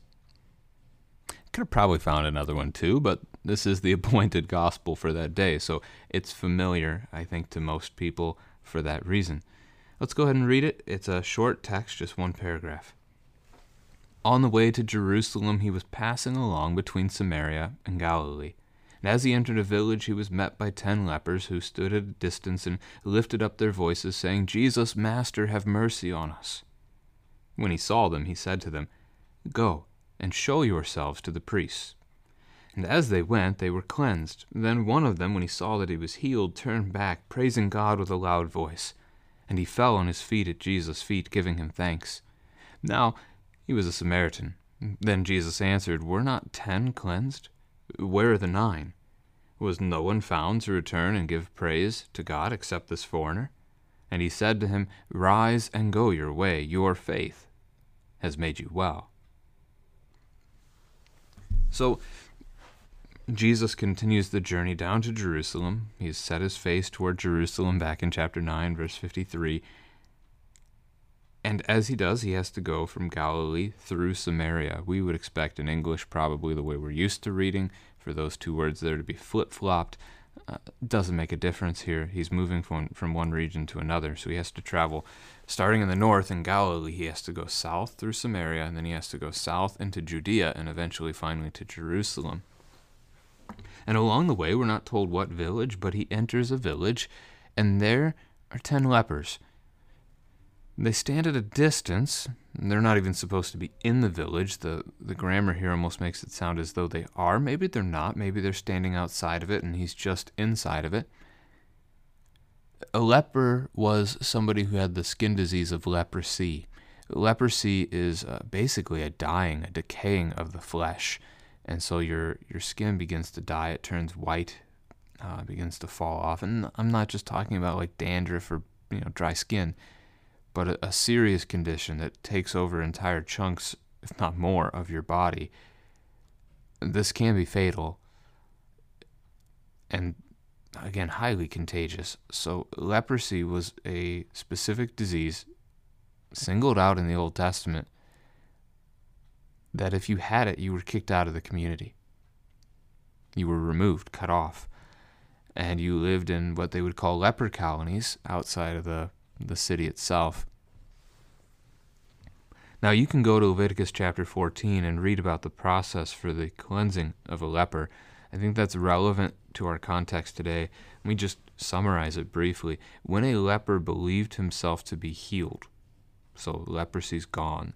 Could have probably found another one too, but this is the appointed gospel for that day, so it's familiar, I think, to most people for that reason. Let's go ahead and read it. It's a short text, just one paragraph. On the way to Jerusalem, he was passing along between Samaria and Galilee. And as he entered a village, he was met by ten lepers who stood at a distance and lifted up their voices, saying, Jesus, Master, have mercy on us. When he saw them, he said to them, Go and show yourselves to the priests. And as they went, they were cleansed. Then one of them, when he saw that he was healed, turned back, praising God with a loud voice. And he fell on his feet at Jesus' feet, giving him thanks. Now he was a Samaritan. Then Jesus answered, Were not ten cleansed? Where are the nine? Was no one found to return and give praise to God except this foreigner? And he said to him, Rise and go your way, your faith has made you well. So Jesus continues the journey down to Jerusalem. He has set his face toward Jerusalem back in chapter 9, verse 53. And as he does, he has to go from Galilee through Samaria. We would expect in English, probably the way we're used to reading, for those two words there to be flip flopped. Uh, doesn't make a difference here. He's moving from, from one region to another, so he has to travel. Starting in the north in Galilee, he has to go south through Samaria, and then he has to go south into Judea, and eventually finally to Jerusalem. And along the way, we're not told what village, but he enters a village, and there are ten lepers. They stand at a distance. They're not even supposed to be in the village. The, the grammar here almost makes it sound as though they are. Maybe they're not. Maybe they're standing outside of it and he's just inside of it. A leper was somebody who had the skin disease of leprosy. Leprosy is uh, basically a dying, a decaying of the flesh and so your your skin begins to die. It turns white, uh, begins to fall off. And I'm not just talking about like dandruff or you know dry skin, but a, serious condition that takes over entire chunks, if not more, of your body. This can be fatal, and again highly contagious. So leprosy was a specific disease singled out in the Old Testament that if you had it, you were kicked out of the community. You were removed, cut off, and you lived in what they would call leper colonies outside of the, the city itself. Now, you can go to Leviticus chapter 14 and read about the process for the cleansing of a leper. I think that's relevant to our context today. Let me just summarize it briefly. When a leper believed himself to be healed, so leprosy's gone,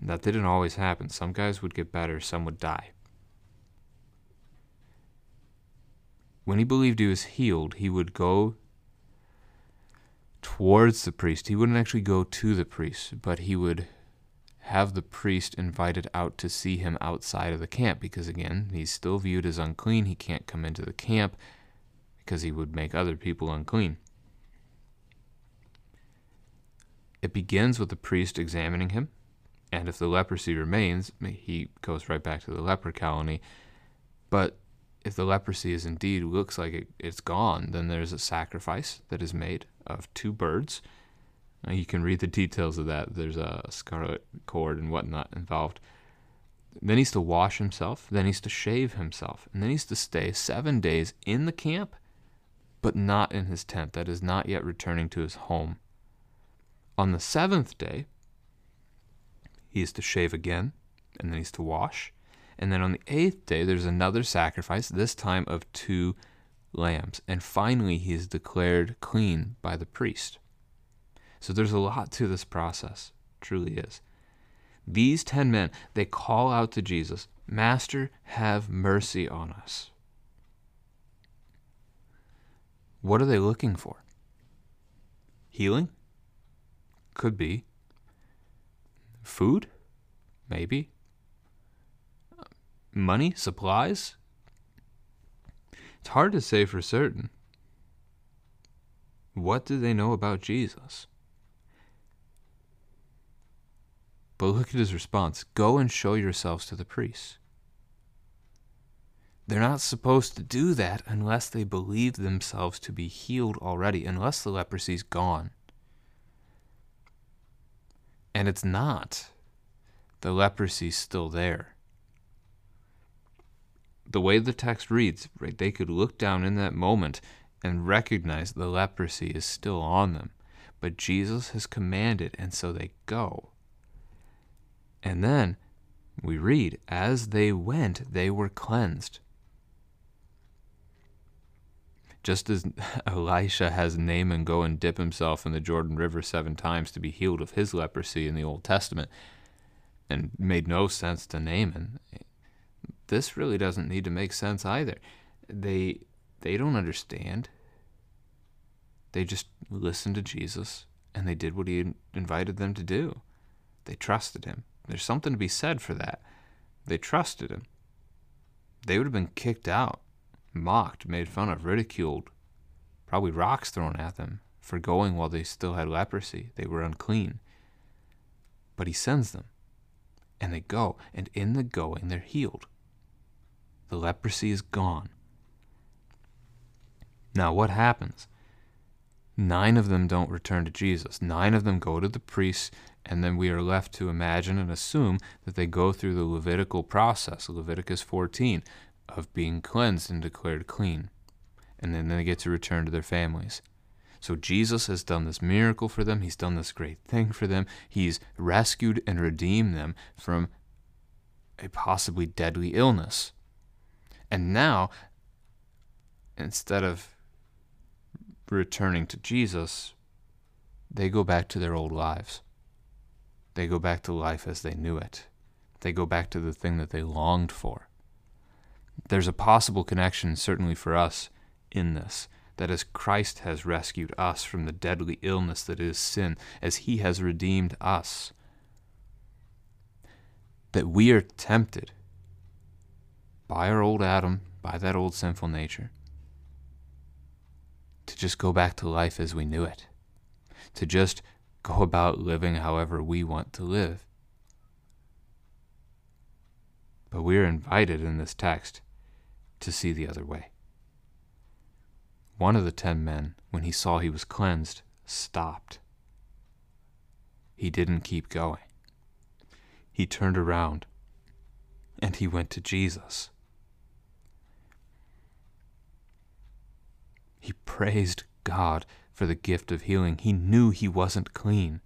that didn't always happen. Some guys would get better, some would die. When he believed he was healed, he would go towards the priest. He wouldn't actually go to the priest, but he would have the priest invited out to see him outside of the camp because, again, he's still viewed as unclean. He can't come into the camp because he would make other people unclean. It begins with the priest examining him. And if the leprosy remains, he goes right back to the leper colony. But if the leprosy is indeed looks like it, it's gone, then there's a sacrifice that is made of two birds. You can read the details of that. There's a scarlet cord and whatnot involved. Then he's to wash himself. Then he's to shave himself. And then he's to stay seven days in the camp, but not in his tent. That is not yet returning to his home. On the seventh day, he is to shave again, and then he's to wash. And then on the eighth day, there's another sacrifice, this time of two lambs. And finally, he is declared clean by the priest. So there's a lot to this process, truly is. These ten men, they call out to Jesus, Master, have mercy on us. What are they looking for? Healing? Could be. Food? Maybe. Money? Supplies? It's hard to say for certain. What do they know about Jesus? But look at his response Go and show yourselves to the priests. They're not supposed to do that unless they believe themselves to be healed already, unless the leprosy's gone. And it's not. The leprosy's still there. The way the text reads, right, they could look down in that moment and recognize the leprosy is still on them. But Jesus has commanded, and so they go. And then we read, as they went, they were cleansed. Just as Elisha has Naaman go and dip himself in the Jordan River seven times to be healed of his leprosy in the Old Testament, and made no sense to Naaman, this really doesn't need to make sense either. They they don't understand. They just listened to Jesus and they did what he invited them to do. They trusted him. There's something to be said for that. They trusted him. They would have been kicked out mocked, made fun of, ridiculed, probably rocks thrown at them for going while they still had leprosy. They were unclean. But he sends them, and they go, and in the going, they're healed. The leprosy is gone. Now, what happens? Nine of them don't return to Jesus. Nine of them go to the priests, and then we are left to imagine and assume that they go through the Levitical process, Leviticus 14, of being cleansed and declared clean. And then they get to return to their families. So Jesus has done this miracle for them. He's done this great thing for them. He's rescued and redeemed them from a possibly deadly illness. And now, instead of returning to Jesus, they go back to their old lives. They go back to life as they knew it. They go back to the thing that they longed for there's a possible connection, certainly for us, in this. That as Christ has rescued us from the deadly illness that is sin, as he has redeemed us, that we are tempted by our old Adam, by that old sinful nature, to just go back to life as we knew it, to just go about living however we want to live. But we are invited in this text to see the other way. One of the ten men, when he saw he was cleansed, stopped. He didn't keep going. He turned around and he went to Jesus. He praised God for the gift of healing. He knew he wasn't clean.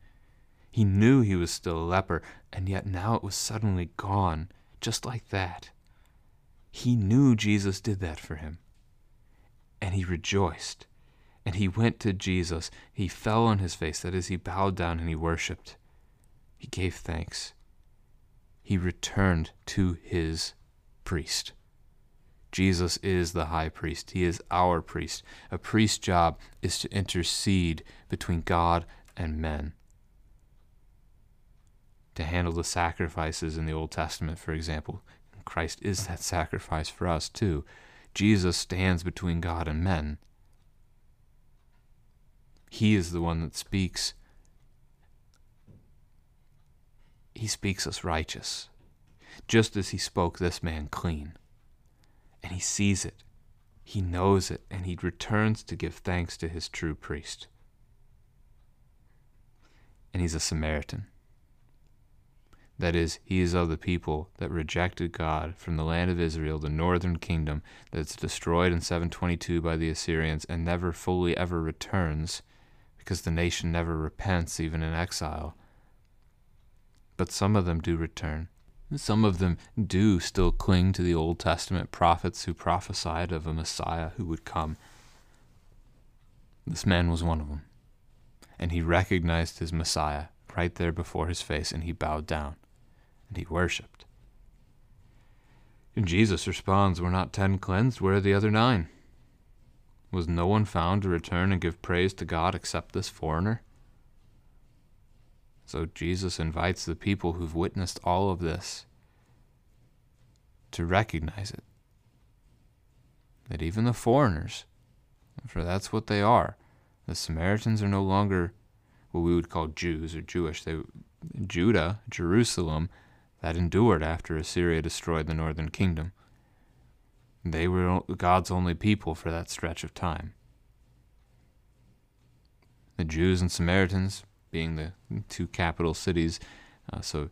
He knew he was still a leper, and yet now it was suddenly gone, just like that. He knew Jesus did that for him. And he rejoiced. And he went to Jesus. He fell on his face. That is, he bowed down and he worshiped. He gave thanks. He returned to his priest. Jesus is the high priest. He is our priest. A priest's job is to intercede between God and men. To handle the sacrifices in the Old Testament, for example, Christ is that sacrifice for us, too. Jesus stands between God and men. He is the one that speaks. He speaks us righteous, just as he spoke this man clean. And he sees it, he knows it, and he returns to give thanks to his true priest. And he's a Samaritan. That is, he is of the people that rejected God from the land of Israel, the northern kingdom that's destroyed in 722 by the Assyrians and never fully ever returns because the nation never repents, even in exile. But some of them do return. Some of them do still cling to the Old Testament prophets who prophesied of a Messiah who would come. This man was one of them. And he recognized his Messiah right there before his face, and he bowed down and he worshipped. And Jesus responds, Were not ten cleansed? Where are the other nine? Was no one found to return and give praise to God except this foreigner? So Jesus invites the people who've witnessed all of this to recognize it. That even the foreigners, for that's what they are, the Samaritans are no longer what we would call Jews or Jewish. They, Judah, Jerusalem, that endured after Assyria destroyed the northern kingdom. They were God's only people for that stretch of time. The Jews and Samaritans being the two capital cities, uh, so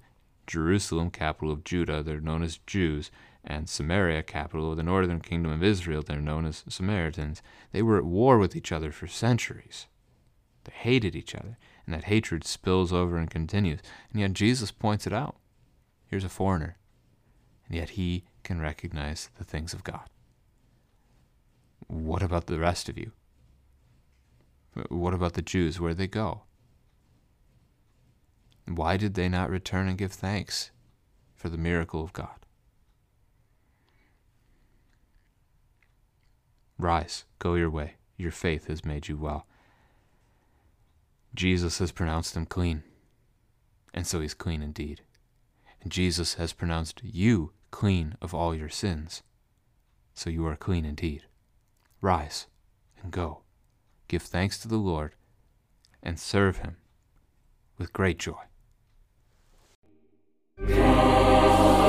Jerusalem, capital of Judah, they're known as Jews, and Samaria, capital of the northern kingdom of Israel, they're known as Samaritans. They were at war with each other for centuries. They hated each other, and that hatred spills over and continues. And yet Jesus points it out. Here's a foreigner, and yet he can recognize the things of God. What about the rest of you? What about the Jews? Where'd they go? Why did they not return and give thanks for the miracle of God? Rise, go your way. Your faith has made you well. Jesus has pronounced him clean, and so he's clean indeed. And Jesus has pronounced you clean of all your sins, so you are clean indeed. Rise and go. Give thanks to the Lord and serve him with great joy. Yeah.